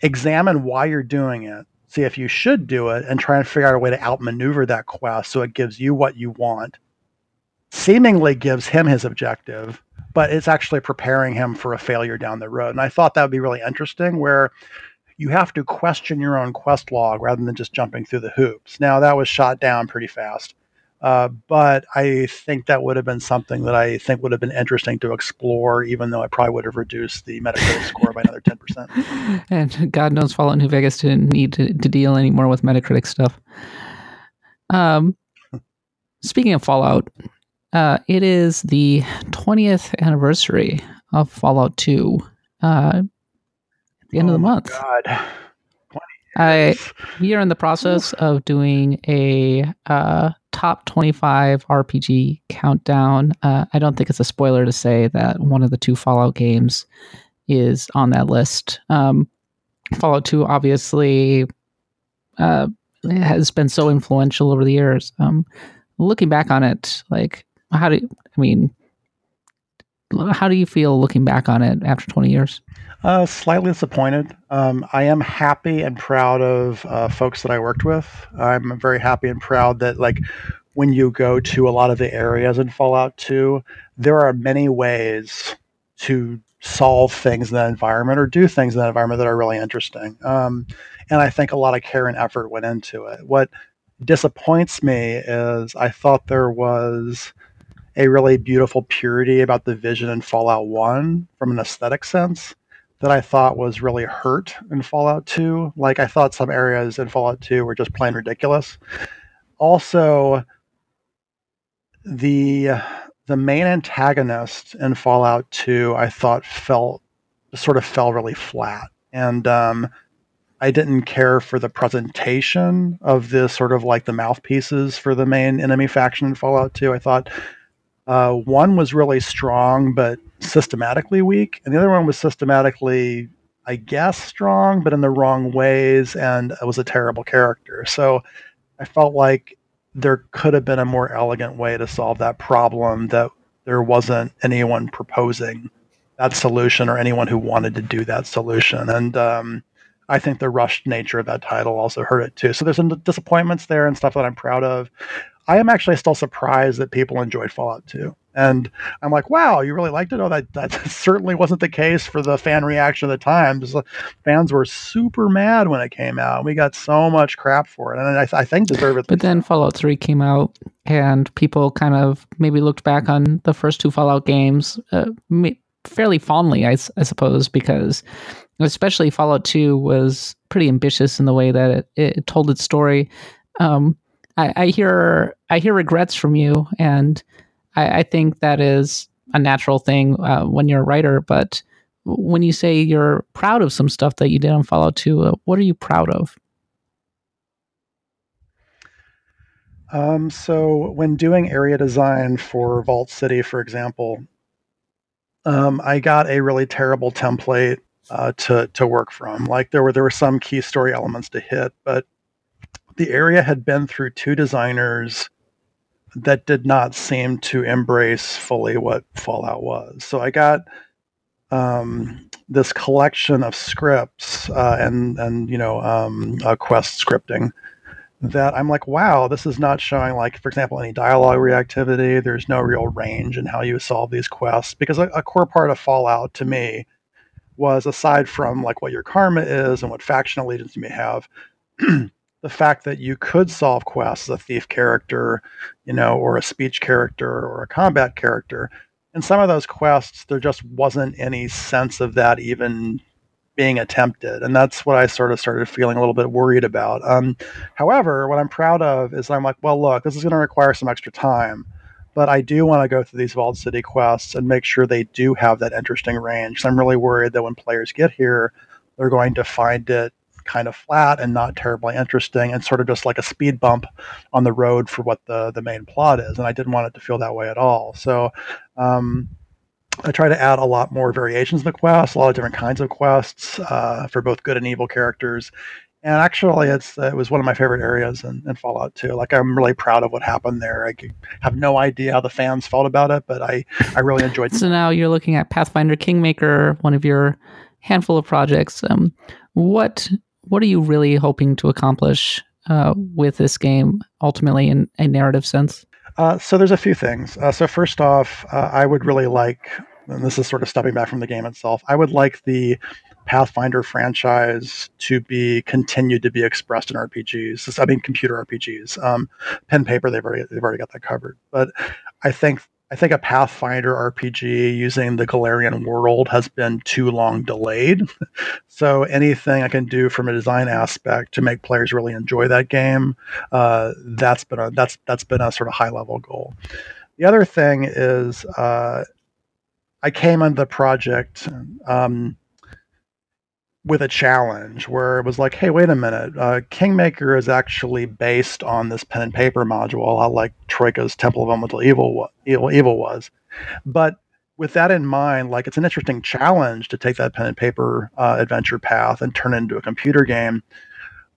[SPEAKER 3] examine why you're doing it, see if you should do it, and try and figure out a way to outmaneuver that quest so it gives you what you want seemingly gives him his objective, but it's actually preparing him for a failure down the road. And I thought that would be really interesting where you have to question your own quest log rather than just jumping through the hoops. Now, that was shot down pretty fast. Uh, but I think that would have been something that I think would have been interesting to explore, even though I probably would have reduced the Metacritic score by another 10%.
[SPEAKER 1] And God knows Fallout New Vegas didn't need to, to deal anymore with Metacritic stuff. Um, speaking of Fallout, uh, it is the 20th anniversary of Fallout 2 uh, the end oh of the oh month.
[SPEAKER 3] God.
[SPEAKER 1] I, we are in the process of doing a uh, top 25 RPG countdown. Uh, I don't think it's a spoiler to say that one of the two Fallout games is on that list. Um, Fallout 2 obviously uh, has been so influential over the years. Um, looking back on it, like, how do you, I mean, how do you feel looking back on it after 20 years?
[SPEAKER 3] Uh, slightly disappointed. Um, I am happy and proud of uh, folks that I worked with. I'm very happy and proud that, like, when you go to a lot of the areas in Fallout 2, there are many ways to solve things in that environment or do things in that environment that are really interesting. Um, and I think a lot of care and effort went into it. What disappoints me is I thought there was a really beautiful purity about the vision in Fallout 1 from an aesthetic sense that I thought was really hurt in Fallout 2. Like I thought some areas in Fallout 2 were just plain ridiculous. Also, the the main antagonist in Fallout 2 I thought felt sort of fell really flat. And um, I didn't care for the presentation of the sort of like the mouthpieces for the main enemy faction in Fallout 2. I thought uh, one was really strong, but systematically weak, and the other one was systematically, I guess, strong, but in the wrong ways, and was a terrible character. So I felt like there could have been a more elegant way to solve that problem that there wasn't anyone proposing that solution or anyone who wanted to do that solution. And um, I think the rushed nature of that title also hurt it too. So there's some disappointments there and stuff that I'm proud of. I am actually still surprised that people enjoyed Fallout 2. And I'm like, wow, you really liked it? Oh, that, that certainly wasn't the case for the fan reaction at the time. Fans were super mad when it came out. We got so much crap for it. And I, I think it.
[SPEAKER 1] But then Fallout 3 came out, and people kind of maybe looked back on the first two Fallout games uh, fairly fondly, I, I suppose, because especially Fallout 2 was pretty ambitious in the way that it, it told its story. Um, I, I hear I hear regrets from you, and I, I think that is a natural thing uh, when you're a writer. But when you say you're proud of some stuff that you did on Fallout 2, uh, what are you proud of?
[SPEAKER 3] Um, so when doing area design for Vault City, for example, um, I got a really terrible template uh, to to work from. Like there were there were some key story elements to hit, but the area had been through two designers that did not seem to embrace fully what Fallout was. So I got um, this collection of scripts uh, and and you know um, uh, quest scripting that I'm like, wow, this is not showing like, for example, any dialogue reactivity. There's no real range in how you solve these quests because a, a core part of Fallout to me was aside from like what your karma is and what faction allegiance you may have. the fact that you could solve quests as a thief character, you know, or a speech character or a combat character. In some of those quests, there just wasn't any sense of that even being attempted. And that's what I sort of started feeling a little bit worried about. Um, however, what I'm proud of is I'm like, well, look, this is going to require some extra time. But I do want to go through these Vault City quests and make sure they do have that interesting range. So I'm really worried that when players get here, they're going to find it kind of flat and not terribly interesting and sort of just like a speed bump on the road for what the the main plot is and i didn't want it to feel that way at all so um, I try to add a lot more variations in the quests, a lot of different kinds of quests uh, for both good and evil characters. And actually, it's it was one of my favorite areas in, in, Fallout 2. Like, I'm really proud of what happened there. I have no idea how the fans felt about it, but I, I really enjoyed. It.
[SPEAKER 1] so now you're looking at Pathfinder Kingmaker, one of your handful of projects. Um, what what are you really hoping to accomplish uh, with this game ultimately in a narrative sense?
[SPEAKER 3] Uh, so there's a few things. Uh, so first off, uh, I would really like, and this is sort of stepping back from the game itself. I would like the Pathfinder franchise to be continued to be expressed in RPGs. I mean, computer RPGs. Um, pen paper, they've already they've already got that covered. But I think I think a Pathfinder RPG using the Golarion world has been too long delayed. so anything I can do from a design aspect to make players really enjoy that game, uh, that's been a that's that's been a sort of high level goal. The other thing is uh, I came on the project. Um, with a challenge where it was like, hey, wait a minute, uh, Kingmaker is actually based on this pen and paper module, like Troika's Temple of Elemental Evil, Evil, Evil was. But with that in mind, like it's an interesting challenge to take that pen and paper uh, adventure path and turn it into a computer game.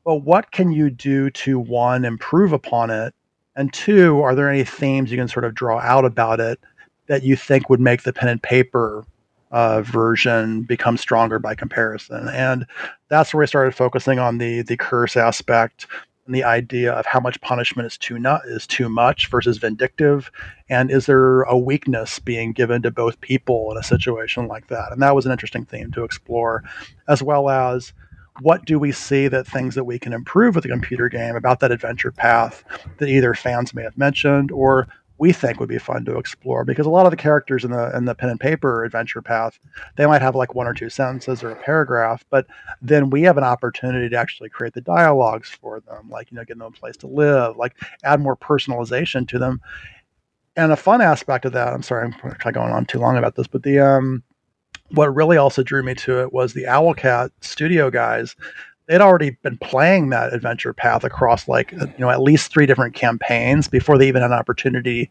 [SPEAKER 3] But what can you do to one improve upon it, and two, are there any themes you can sort of draw out about it that you think would make the pen and paper uh, version become stronger by comparison? And that's where I started focusing on the the curse aspect and the idea of how much punishment is too not is too much versus vindictive and is there a weakness being given to both people in a situation like that and that was an interesting theme to explore as well as what do we see that things that we can improve with the computer game about that adventure path that either fans may have mentioned or we think would be fun to explore because a lot of the characters in the in the pen and paper adventure path they might have like one or two sentences or a paragraph but then we have an opportunity to actually create the dialogues for them like you know getting them a place to live like add more personalization to them. And a fun aspect of that i'm sorry i'm going on too long about this but the um what really also drew me to it was the owlcat studio guys they'd already been playing that adventure path across like uh, you know at least three different campaigns before they even had an opportunity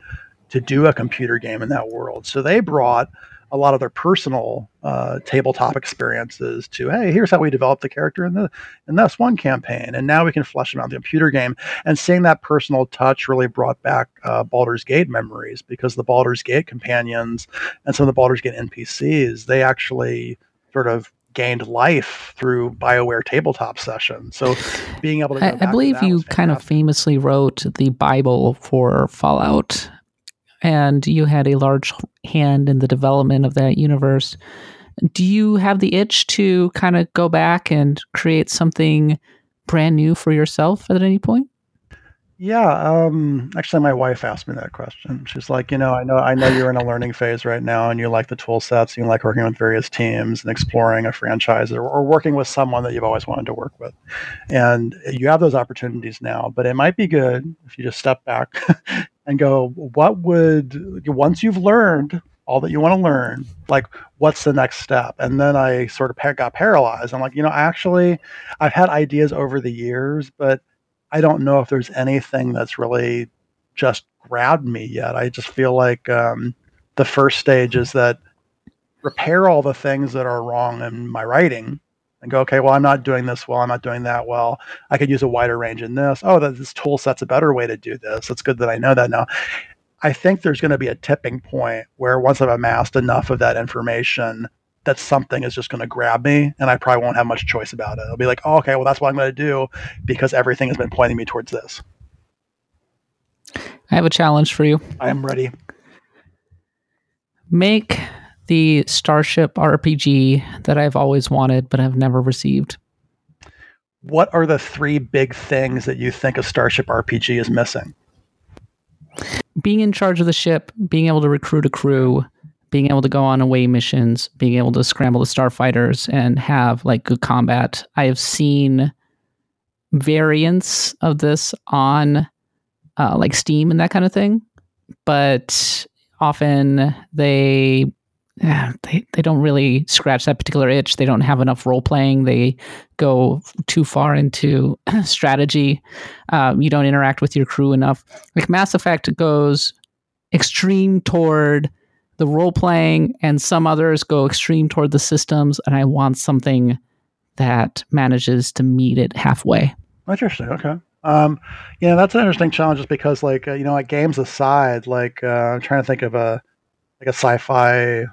[SPEAKER 3] to do a computer game in that world. So they brought a lot of their personal uh, tabletop experiences to hey here's how we developed the character in the in this one campaign and now we can flesh them out in the computer game and seeing that personal touch really brought back uh, Baldur's Gate memories because the Baldur's Gate companions and some of the Baldur's Gate NPCs they actually sort of gained life through Bioware tabletop sessions. So being able to,
[SPEAKER 1] I, I believe you kind of famously wrote the Bible for Fallout, and you had a large hand in the development of that universe. Do you have the itch to kind of go back and create something brand new for yourself at any point?
[SPEAKER 3] Yeah, um, actually, my wife asked me that question. She's like, you know, I know, I know you're in a learning phase right now, and you like the tool sets, you like working with various teams and exploring a franchise, or, or working with someone that you've always wanted to work with, and you have those opportunities now. But it might be good if you just step back and go, what would once you've learned all that you want to learn, like what's the next step? And then I sort of got paralyzed. I'm like, you know, actually, I've had ideas over the years, but I don't know if there's anything that's really just grabbed me yet. I just feel like um, the first stage is that repair all the things that are wrong in my writing and go, okay, well, I'm not doing this well. I'm not doing that well. I could use a wider range in this. Oh, this tool set's a better way to do this. It's good that I know that now. I think there's going to be a tipping point where once I've amassed enough of that information, that something is just going to grab me and I probably won't have much choice about it. I'll be like, oh, okay, well, that's what I'm going to do because everything has been pointing me towards this.
[SPEAKER 1] I have a challenge for you.
[SPEAKER 3] I am ready.
[SPEAKER 1] Make the Starship RPG that I've always wanted but have never received.
[SPEAKER 3] What are the three big things that you think a Starship RPG is missing?
[SPEAKER 1] Being in charge of the ship, being able to recruit a crew, being able to go on away missions, being able to scramble the starfighters and have like good combat. I have seen variants of this on uh, like Steam and that kind of thing, but often they yeah, they they don't really scratch that particular itch. They don't have enough role playing. They go too far into strategy. Um, you don't interact with your crew enough. Like Mass Effect goes extreme toward the role playing, and some others go extreme toward the systems. And I want something that manages to meet it halfway.
[SPEAKER 3] Interesting. Okay. Um, yeah, that's an interesting challenge, just because, like, uh, you know, like games aside, like uh, I'm trying to think of a like a sci-fi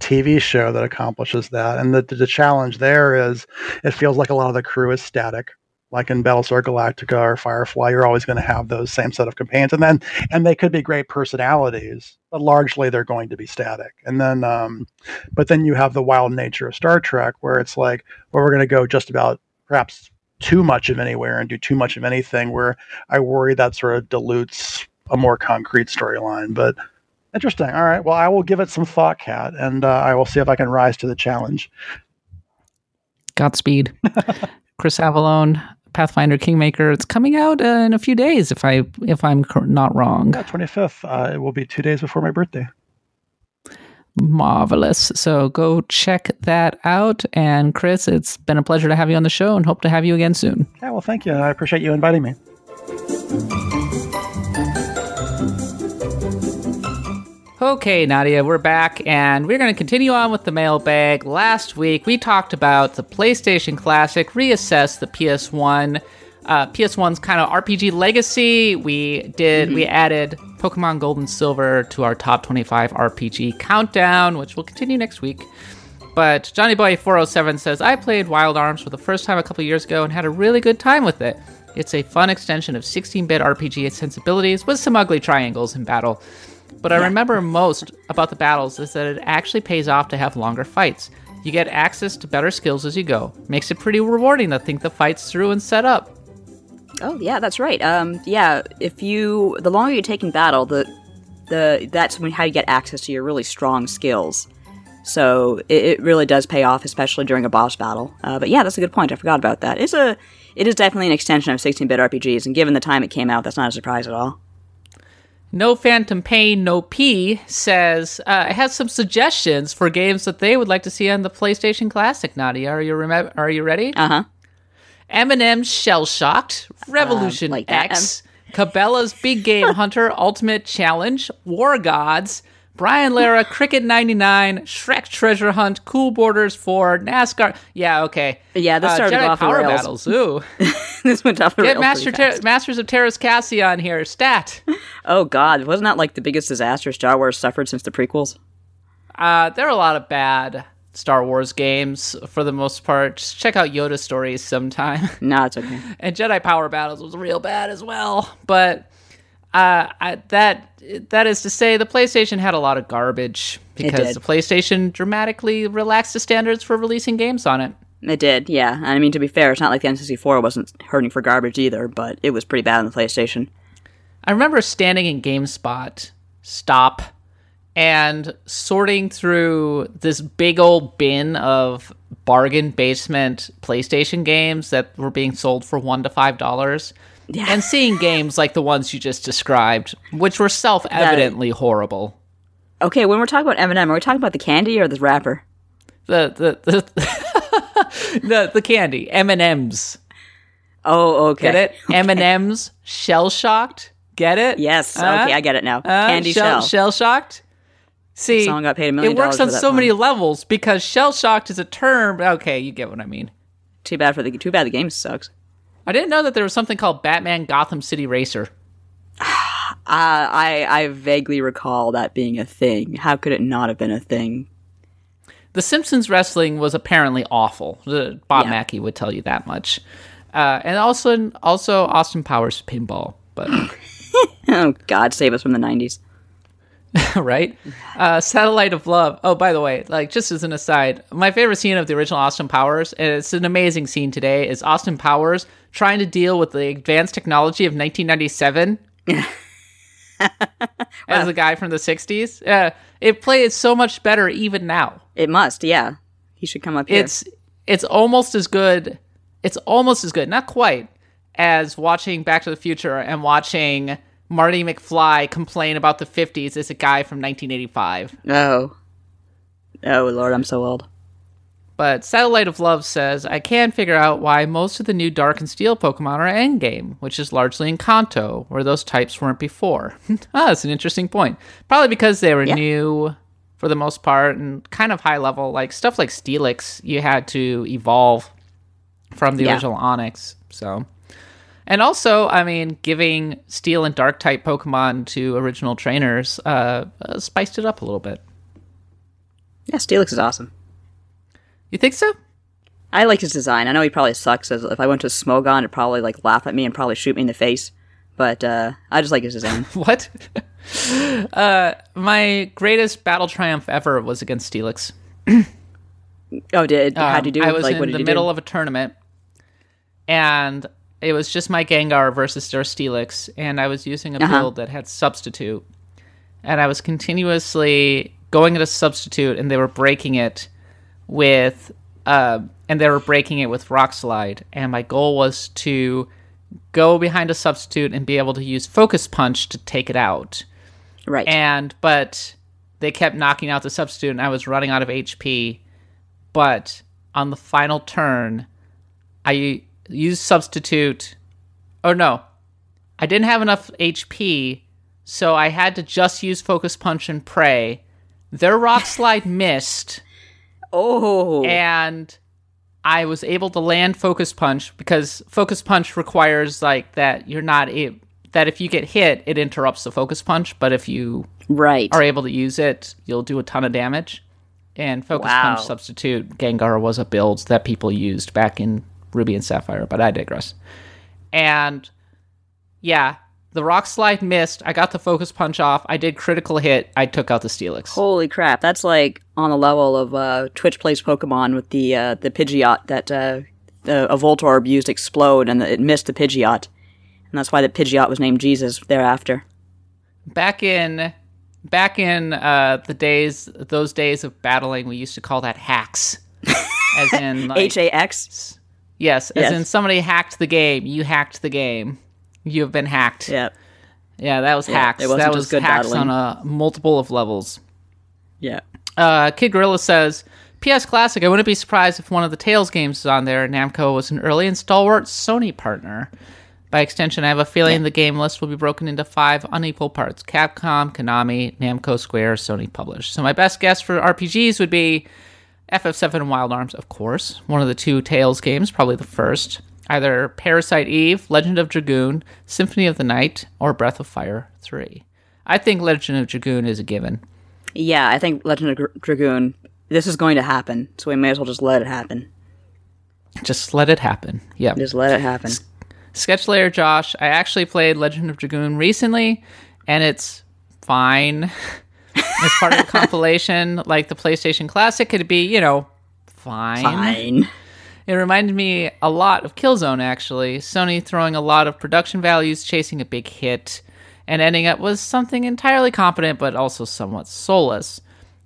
[SPEAKER 3] TV show that accomplishes that, and the the challenge there is it feels like a lot of the crew is static like in Battlestar Galactica or Firefly, you're always going to have those same set of companions, and then and they could be great personalities, but largely they're going to be static. And then, um, but then you have the wild nature of Star Trek, where it's like, well, we're going to go just about perhaps too much of anywhere and do too much of anything. Where I worry that sort of dilutes a more concrete storyline, but. Interesting. All right. Well, I will give it some thought, Kat, and uh, I will see if I can rise to the challenge.
[SPEAKER 1] Godspeed. Chris Avellone, Pathfinder Kingmaker. It's coming out uh, in a few days, if I if I'm not wrong.
[SPEAKER 3] Yeah, twenty fifth. Uh, it will be two days before my birthday.
[SPEAKER 1] Marvelous. So go check that out. And Chris, it's been a pleasure to have you on the show and hope to have you again soon.
[SPEAKER 3] Yeah, well, thank you. I appreciate you inviting me.
[SPEAKER 1] Okay, Nadia, we're back and we're going to continue on with the mailbag. Last week we talked about the PlayStation Classic, reassess the PS1, uh, PS1's kind of RPG legacy. We did, we added Pokemon Gold and Silver to our top 25 RPG countdown, which will continue next week. But Johnny Boy 407 says, I played Wild Arms for the first time a couple years ago and had a really good time with it. It's a fun extension of 16 bit RPG sensibilities with some ugly triangles in battle. But I remember most about the battles is that it actually pays off to have longer fights. You get access to better skills as you go. Makes it pretty rewarding to think the fights through and set up.
[SPEAKER 2] Oh yeah, that's right. Um, yeah, if you the longer you take in battle, the the that's when how you get access to your really strong skills. So it, it really does pay off, especially during a boss battle. Uh, but yeah, that's a good point. I forgot about that. It's a it is definitely an extension of 16-bit RPGs, and given the time it came out, that's not a surprise at all.
[SPEAKER 1] No Phantom Pain, No P says uh, it has some suggestions for games that they would like to see on the PlayStation Classic. Nadia, are you remem- Are you ready?
[SPEAKER 2] Uh huh.
[SPEAKER 1] M&M's Shell Shocked, Revolution
[SPEAKER 2] like that,
[SPEAKER 1] X, Cabela's Big Game Hunter Ultimate Challenge, War Gods, Brian Lara Cricket 99, Shrek Treasure Hunt, Cool Borders 4, NASCAR. Yeah, okay.
[SPEAKER 2] Yeah, this
[SPEAKER 1] Uh,
[SPEAKER 2] started
[SPEAKER 1] Jedi
[SPEAKER 2] off the
[SPEAKER 1] Power
[SPEAKER 2] rails.
[SPEAKER 1] Battles. Ooh.
[SPEAKER 2] this went off the
[SPEAKER 1] Get
[SPEAKER 2] rails
[SPEAKER 1] Master Ter- Masters of Teras Kasi on here. Stat.
[SPEAKER 2] Oh God, wasn't that like the biggest disaster Star Wars suffered since the prequels?
[SPEAKER 1] Uh, there are a lot of bad Star Wars games for the most part. Just check out Yoda stories sometime.
[SPEAKER 2] No, it's okay.
[SPEAKER 1] and Jedi Power Battles was real bad as well. But uh, I, that that is to say, the PlayStation had a lot of garbage because the PlayStation dramatically relaxed the standards for releasing games on it.
[SPEAKER 2] It did, yeah. And I mean, to be fair, it's not like the N64 wasn't hurting for garbage either, but it was pretty bad on the PlayStation.
[SPEAKER 1] I remember standing in GameSpot, stop, and sorting through this big old bin of bargain basement PlayStation games that were being sold for one to five dollars.
[SPEAKER 2] Yeah.
[SPEAKER 1] And seeing games like the ones you just described, which were self evidently horrible.
[SPEAKER 2] Okay, when we're talking about M&M, are we talking about the candy or the wrapper?
[SPEAKER 1] The the the the, the candy. M and M's.
[SPEAKER 2] Oh, okay.
[SPEAKER 1] Get it? M and M's shell shocked? Get it?
[SPEAKER 2] Yes.
[SPEAKER 1] Uh,
[SPEAKER 2] okay, I get it now.
[SPEAKER 1] Uh,
[SPEAKER 2] candy
[SPEAKER 1] shell,
[SPEAKER 2] shell.
[SPEAKER 1] shell shocked. See,
[SPEAKER 2] Someone got paid a million
[SPEAKER 1] it works on so
[SPEAKER 2] one.
[SPEAKER 1] many levels because shell shocked is a term. Okay, you get what I mean.
[SPEAKER 2] Too bad for the too bad the game sucks.
[SPEAKER 1] I didn't know that there was something called Batman Gotham City Racer.
[SPEAKER 2] Uh, I I vaguely recall that being a thing. How could it not have been a thing?
[SPEAKER 1] The Simpsons wrestling was apparently awful. The- Bob
[SPEAKER 2] Yeah.
[SPEAKER 1] Mackey would tell you that much. Uh, and also, also Austin Powers pinball, but
[SPEAKER 2] Oh God, save us from the '90s.
[SPEAKER 1] right? Uh, Satellite of Love. Oh, by the way, like just as an aside, my favorite scene of the original Austin Powers, and it's an amazing scene today, is Austin Powers trying to deal with the advanced technology of 1997 as a guy from the 60s. Uh, it plays so much better even now.
[SPEAKER 2] It must, yeah. He should come up here.
[SPEAKER 1] It's it's almost as good. It's almost as good, not quite, as watching Back to the Future and watching Marty McFly complain about the 50s as a guy from 1985.
[SPEAKER 2] oh, oh Lord, I'm so old.
[SPEAKER 1] But Satellite of Love says, I can figure out why most of the new Dark and Steel Pokemon are endgame, which is largely in Kanto, where those types weren't before. ah, that's an interesting point. Probably because they were
[SPEAKER 2] Yeah.
[SPEAKER 1] new for the most part and kind of high level. Like stuff like Steelix, you had to evolve from the
[SPEAKER 2] Yeah.
[SPEAKER 1] original Onix. So. And also, I mean, giving Steel and Dark type Pokemon to original trainers uh, uh, spiced it up a little bit.
[SPEAKER 2] Yeah, Steelix is awesome.
[SPEAKER 1] You think so?
[SPEAKER 2] I like his design. I know he probably sucks. As if I went to Smogon, it'd probably like laugh at me and probably shoot me in the face. But uh, I just like his design.
[SPEAKER 1] What? uh, my greatest battle triumph ever was against Steelix.
[SPEAKER 2] oh, did how'd
[SPEAKER 1] Um,
[SPEAKER 2] you do?
[SPEAKER 1] I was
[SPEAKER 2] like,
[SPEAKER 1] in the middle
[SPEAKER 2] do?
[SPEAKER 1] of a tournament, and it was just my Gengar versus their Steelix, and I was using a
[SPEAKER 2] Uh-huh.
[SPEAKER 1] build that had substitute, and I was continuously going at a substitute, and they were breaking it with, uh, and they were breaking it with Rock Slide, and my goal was to go behind a substitute and be able to use Focus Punch to take it out.
[SPEAKER 2] right.
[SPEAKER 1] and but they kept knocking out the substitute, and I was running out of HP. But on the final turn, I used substitute. Oh no, I didn't have enough HP, so I had to just use focus punch and pray. Their rock slide missed,
[SPEAKER 2] Oh,
[SPEAKER 1] and I was able to land focus punch because focus punch requires like that you're not a- that if you get hit, it interrupts the focus punch, but if you
[SPEAKER 2] right.
[SPEAKER 1] are able to use it, you'll do a ton of damage. And Focus
[SPEAKER 2] Wow.
[SPEAKER 1] Punch Substitute Gengar was a build that people used back in Ruby and Sapphire, but I digress. And yeah, the Rock Slide missed. I got the Focus Punch off. I did critical hit. I took out the Steelix.
[SPEAKER 2] Holy crap! That's like on the level of uh, Twitch plays Pokemon with the uh, the Pidgeot that uh, the, a Voltorb used explode and it missed the Pidgeot, and that's why the Pidgeot was named Jesus thereafter.
[SPEAKER 1] Back in back in uh, the days, those days of battling, we used to call that hacks. As in,
[SPEAKER 2] H A X.
[SPEAKER 1] yes, as
[SPEAKER 2] Yes.
[SPEAKER 1] in somebody hacked the game. You hacked the game. You have been hacked.
[SPEAKER 2] Yeah,
[SPEAKER 1] Yeah, that was hacks.
[SPEAKER 2] it
[SPEAKER 1] that was
[SPEAKER 2] good
[SPEAKER 1] hacks
[SPEAKER 2] battling.
[SPEAKER 1] on a multiple of levels.
[SPEAKER 2] yeah.
[SPEAKER 1] Uh, Kid Gorilla says, "P.S. Classic. I wouldn't be surprised if one of the Tales games is on there. Namco was an early and stalwart Sony partner. By extension, I have a feeling the game list will be broken into five unequal parts: Capcom, Konami, Namco, Square, Sony published. So my best guess for RPGs would be FF7 and Wild Arms, of course. One of the two Tales games, probably the first. Either Parasite Eve, Legend of Dragoon, Symphony of the Night, or Breath of Fire 3. I think Legend of Dragoon is a given.
[SPEAKER 2] Yeah, I think Legend of Dra- Dragoon. This is going to happen, so we may as well just let it happen.
[SPEAKER 1] Just let it happen. Yeah.
[SPEAKER 2] Just let it happen.
[SPEAKER 1] Sketch Layer Josh, I actually played Legend of Dragoon recently, and it's fine. As part of the compilation, like the PlayStation Classic, it'd be, you know, fine.
[SPEAKER 2] Fine.
[SPEAKER 1] It reminded me a lot of Killzone, actually. Sony throwing a lot of production values, chasing a big hit, and ending up with something entirely competent but also somewhat soulless.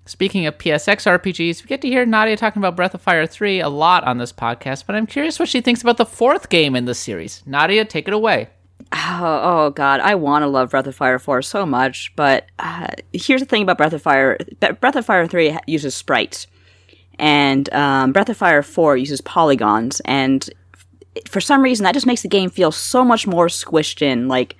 [SPEAKER 1] Speaking of PSX RPGs, we get to hear Nadia talking about Breath of Fire 3 a lot on this podcast, but I'm curious what she thinks about the fourth game in the series. Nadia, take it away.
[SPEAKER 2] Oh, oh God, I want to love Breath of Fire 4 so much, but uh, here's the thing about Breath of Fire. Breath of Fire 3 uses sprites, and um, Breath of Fire 4 uses polygons, and for some reason that just makes the game feel so much more squished in. Like,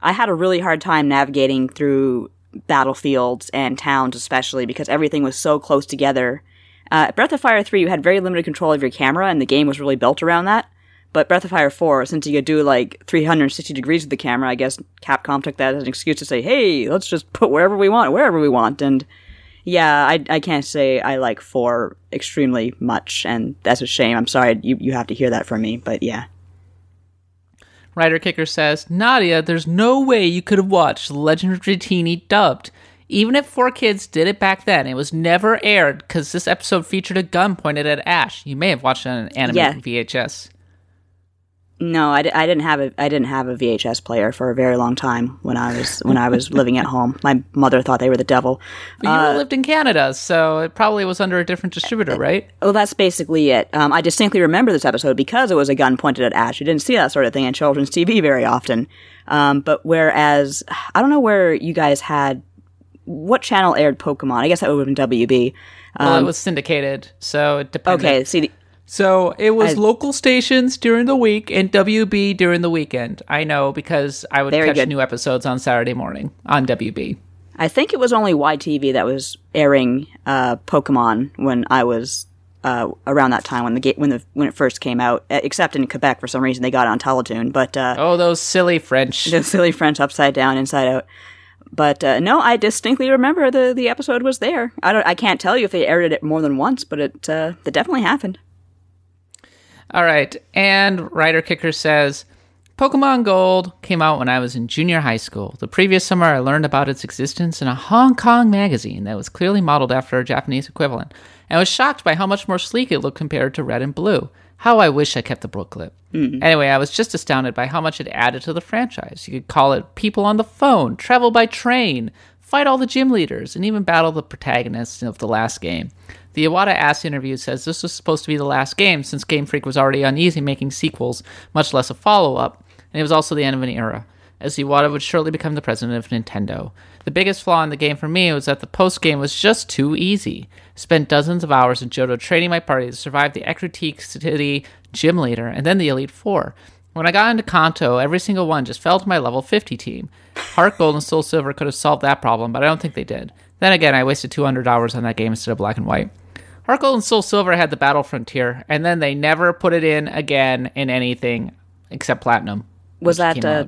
[SPEAKER 2] I had a really hard time navigating through battlefields and towns, especially because everything was so close together. Uh, Breath of Fire 3, you had very limited control of your camera, and the game was really built around that. But Breath of Fire 4, since you could do like 360 degrees with the camera, I guess Capcom took that as an excuse to say, hey, let's just put wherever we want, wherever we want. And yeah, I, I can't say I like 4 extremely much, and that's a shame. I'm sorry you, you have to hear that from me, but yeah.
[SPEAKER 1] Writer Kicker says, Nadia, there's no way you could have watched Legend of Dratini dubbed. Even if 4Kids did it back then, it was never aired because this episode featured a gun pointed at Ash. You may have watched it on an animated VHS.
[SPEAKER 2] No, I, I didn't have a I didn't have a VHS player for a very long time when I was when I was living at home. My mother thought they were the devil.
[SPEAKER 1] But you lived in Canada, so it probably was under a different distributor, right?
[SPEAKER 2] Well, that's basically it. Um, I distinctly remember this episode because it was a gun pointed at Ash. You didn't see that sort of thing in children's TV very often. Um, but whereas I don't know where you guys had what channel aired Pokemon. I guess that would have been WB.
[SPEAKER 1] Well, it was syndicated, so it depended.
[SPEAKER 2] Okay, see, the-
[SPEAKER 1] So it was
[SPEAKER 2] I-
[SPEAKER 1] local stations during the week and WB during the weekend. I know because I would catch
[SPEAKER 2] good.
[SPEAKER 1] new episodes on Saturday morning on WB.
[SPEAKER 2] I think it was only YTV that was airing uh, Pokemon when I was uh, around that time when the ga- when the when it first came out. Except in Quebec, for some reason they got it on Teletoon. But uh,
[SPEAKER 1] Oh, those silly French.
[SPEAKER 2] the silly French upside down, inside out. But uh, no, I distinctly remember the the episode was there. I don't. I can't tell you if they aired it more than once, but it uh, it definitely happened.
[SPEAKER 1] All right. And Writer Kicker says Pokemon Gold came out when I was in junior high school. The previous summer, I learned about its existence in a Hong Kong magazine that was clearly modeled after a Japanese equivalent, and was shocked by how much more sleek it looked compared to Red and Blue. How I wish I kept the booklet. Hmm. Anyway, I was just astounded by how much it added to the franchise. You could call it People on the Phone, Travel by Train, fight all the gym leaders, and even battle the protagonists of the last game. The Iwata Asks interview says this was supposed to be the last game since Game Freak was already uneasy making sequels, much less a follow up, and it was also the end of an era. as Iwata would shortly become the president of Nintendo. The biggest flaw in the game for me was that the post game was just too easy. Spent dozens of hours in Johto training my party to survive the Ecruteak City gym leader and then the Elite Four. When I got into Kanto, every single one just fell to my level 50 team. Heart Gold and Soul Silver could have solved that problem, but I don't think they did. Then again, I wasted $200 on that game instead of Black and White. Heart Gold and Soul Silver had the Battle Frontier, and then they never put it in again in anything except Platinum.
[SPEAKER 2] Was that uh,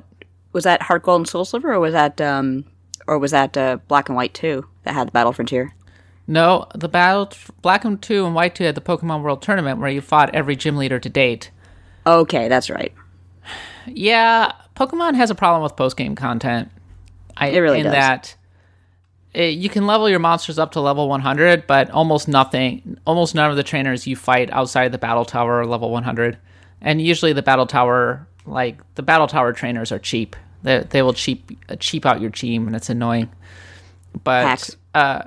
[SPEAKER 2] was that Heart Gold and Soul Silver, or was that um, or was that uh, Black and White too that had the Battle Frontier?
[SPEAKER 1] No, the Battle Black and 2 and White 2 had the Pokemon World Tournament where you fought every gym leader to date.
[SPEAKER 2] Okay, that's right.
[SPEAKER 1] Yeah, Pokemon has a problem with post game content. I,
[SPEAKER 2] It really
[SPEAKER 1] in
[SPEAKER 2] does.
[SPEAKER 1] that it, you can level your monsters up to level 100, but almost nothing, almost none of the trainers you fight outside the battle tower are level 100. And usually the battle tower, like the battle tower trainers are cheap. They, they will cheap uh, cheap out your team, and it's annoying. But uh,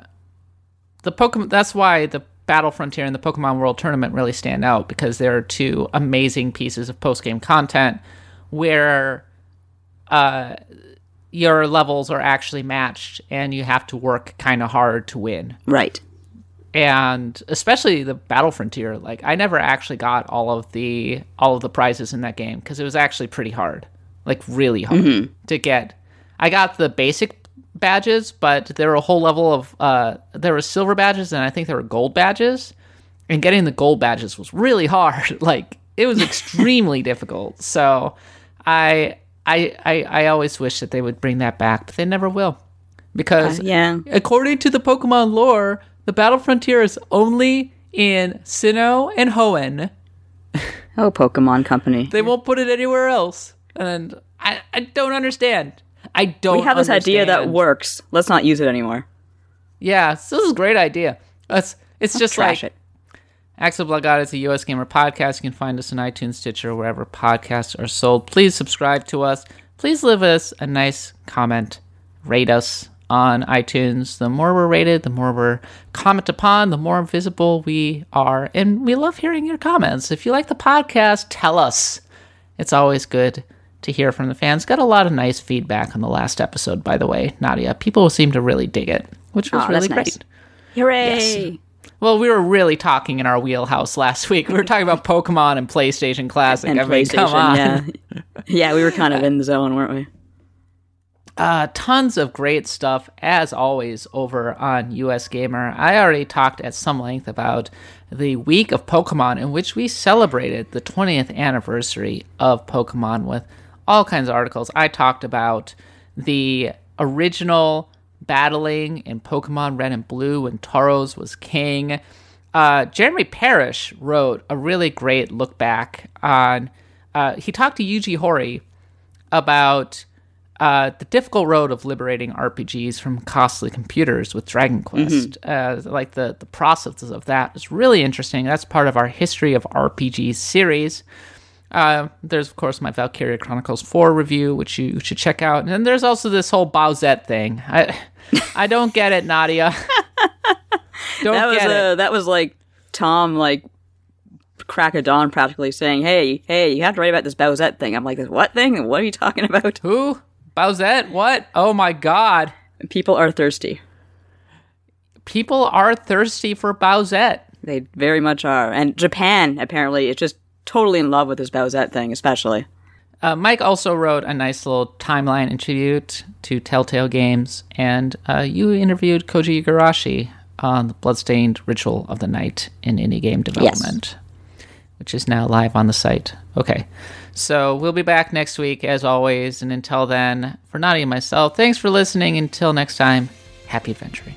[SPEAKER 1] the Pokemon. That's why the Battle Frontier and the Pokemon World Tournament really stand out because they're two amazing pieces of post game content where uh, your levels are actually matched and you have to work kind of hard to win.
[SPEAKER 2] Right.
[SPEAKER 1] And especially the Battle Frontier, like I never actually got all of the all of the prizes in that game because it was actually pretty hard, like really hard to get. I got the basic badges, but there were a whole level of uh, there were silver badges and I think there were gold badges, and getting the gold badges was really hard. like it was extremely difficult. So I, I I I always wish that they would bring that back, but they never will because
[SPEAKER 2] Uh, yeah.
[SPEAKER 1] according to the Pokemon lore, the Battle Frontier is only in Sinnoh and Hoenn.
[SPEAKER 2] Oh, Pokemon Company.
[SPEAKER 1] They won't put it anywhere else, and I, I don't understand. I don't.
[SPEAKER 2] we have this idea that works. Let's not use it anymore.
[SPEAKER 1] Yeah, so this is a great idea. It's it's just
[SPEAKER 2] Trash
[SPEAKER 1] like
[SPEAKER 2] it.
[SPEAKER 1] Axe of the Blood God is a USgamer podcast. You can find us on iTunes, Stitcher, wherever podcasts are sold. Please subscribe to us. Please leave us a nice comment. Rate us on iTunes. The more we're rated, the more we're commented upon, the more visible we are. And we love hearing your comments. If you like the podcast, tell us. It's always good to hear from the fans. Got a lot of nice feedback on the last episode, by the way, Nadia. People seem to really dig it, which oh, was
[SPEAKER 2] Aw,
[SPEAKER 1] really great.
[SPEAKER 2] nice. Hooray!
[SPEAKER 1] Well, we were really talking in our wheelhouse last week. We were talking about Pokemon and PlayStation Classic.
[SPEAKER 2] And
[SPEAKER 1] I mean,
[SPEAKER 2] PlayStation, yeah. yeah, we were kind of in the zone, weren't we?
[SPEAKER 1] Uh, tons of great stuff, as always, over on USgamer. I already talked at some length about the week of Pokemon, in which we celebrated the 20th anniversary of Pokemon with all kinds of articles. I talked about the original battling in Pokemon Red and Blue when Tauros was king. Uh, Jeremy Parrish wrote a really great look back on. Uh, he talked to Yuji Horii about uh, the difficult road of liberating RPGs from costly computers with Dragon Quest. Uh, like the the process of that is really interesting. That's part of our history of RPGs series. Uh, there's of course my Valkyria Chronicles 4 review, which you should check out, and then there's also this whole Bowsette thing. I I don't get it, Nadia. don't
[SPEAKER 2] That was
[SPEAKER 1] get it.
[SPEAKER 2] uh, that was like Tom like crack of dawn practically saying, "Hey, hey, you have to write about this Bowsette thing." I'm like, "This what thing? What are you talking about?"
[SPEAKER 1] Who? Bowsette? What? Oh my god.
[SPEAKER 2] People are thirsty.
[SPEAKER 1] People are thirsty for Bowsette.
[SPEAKER 2] They very much are. And Japan apparently is just totally in love with this Bowsette thing, especially.
[SPEAKER 1] Uh, Mike also wrote a nice little timeline and tribute to Telltale Games, and uh, you interviewed Koji Igarashi on the Bloodstained Ritual of the Night in indie game development, which is now live on the site. Okay, so we'll be back next week as always, and until then, for Nadia and myself, thanks for listening. Until next time, happy adventuring.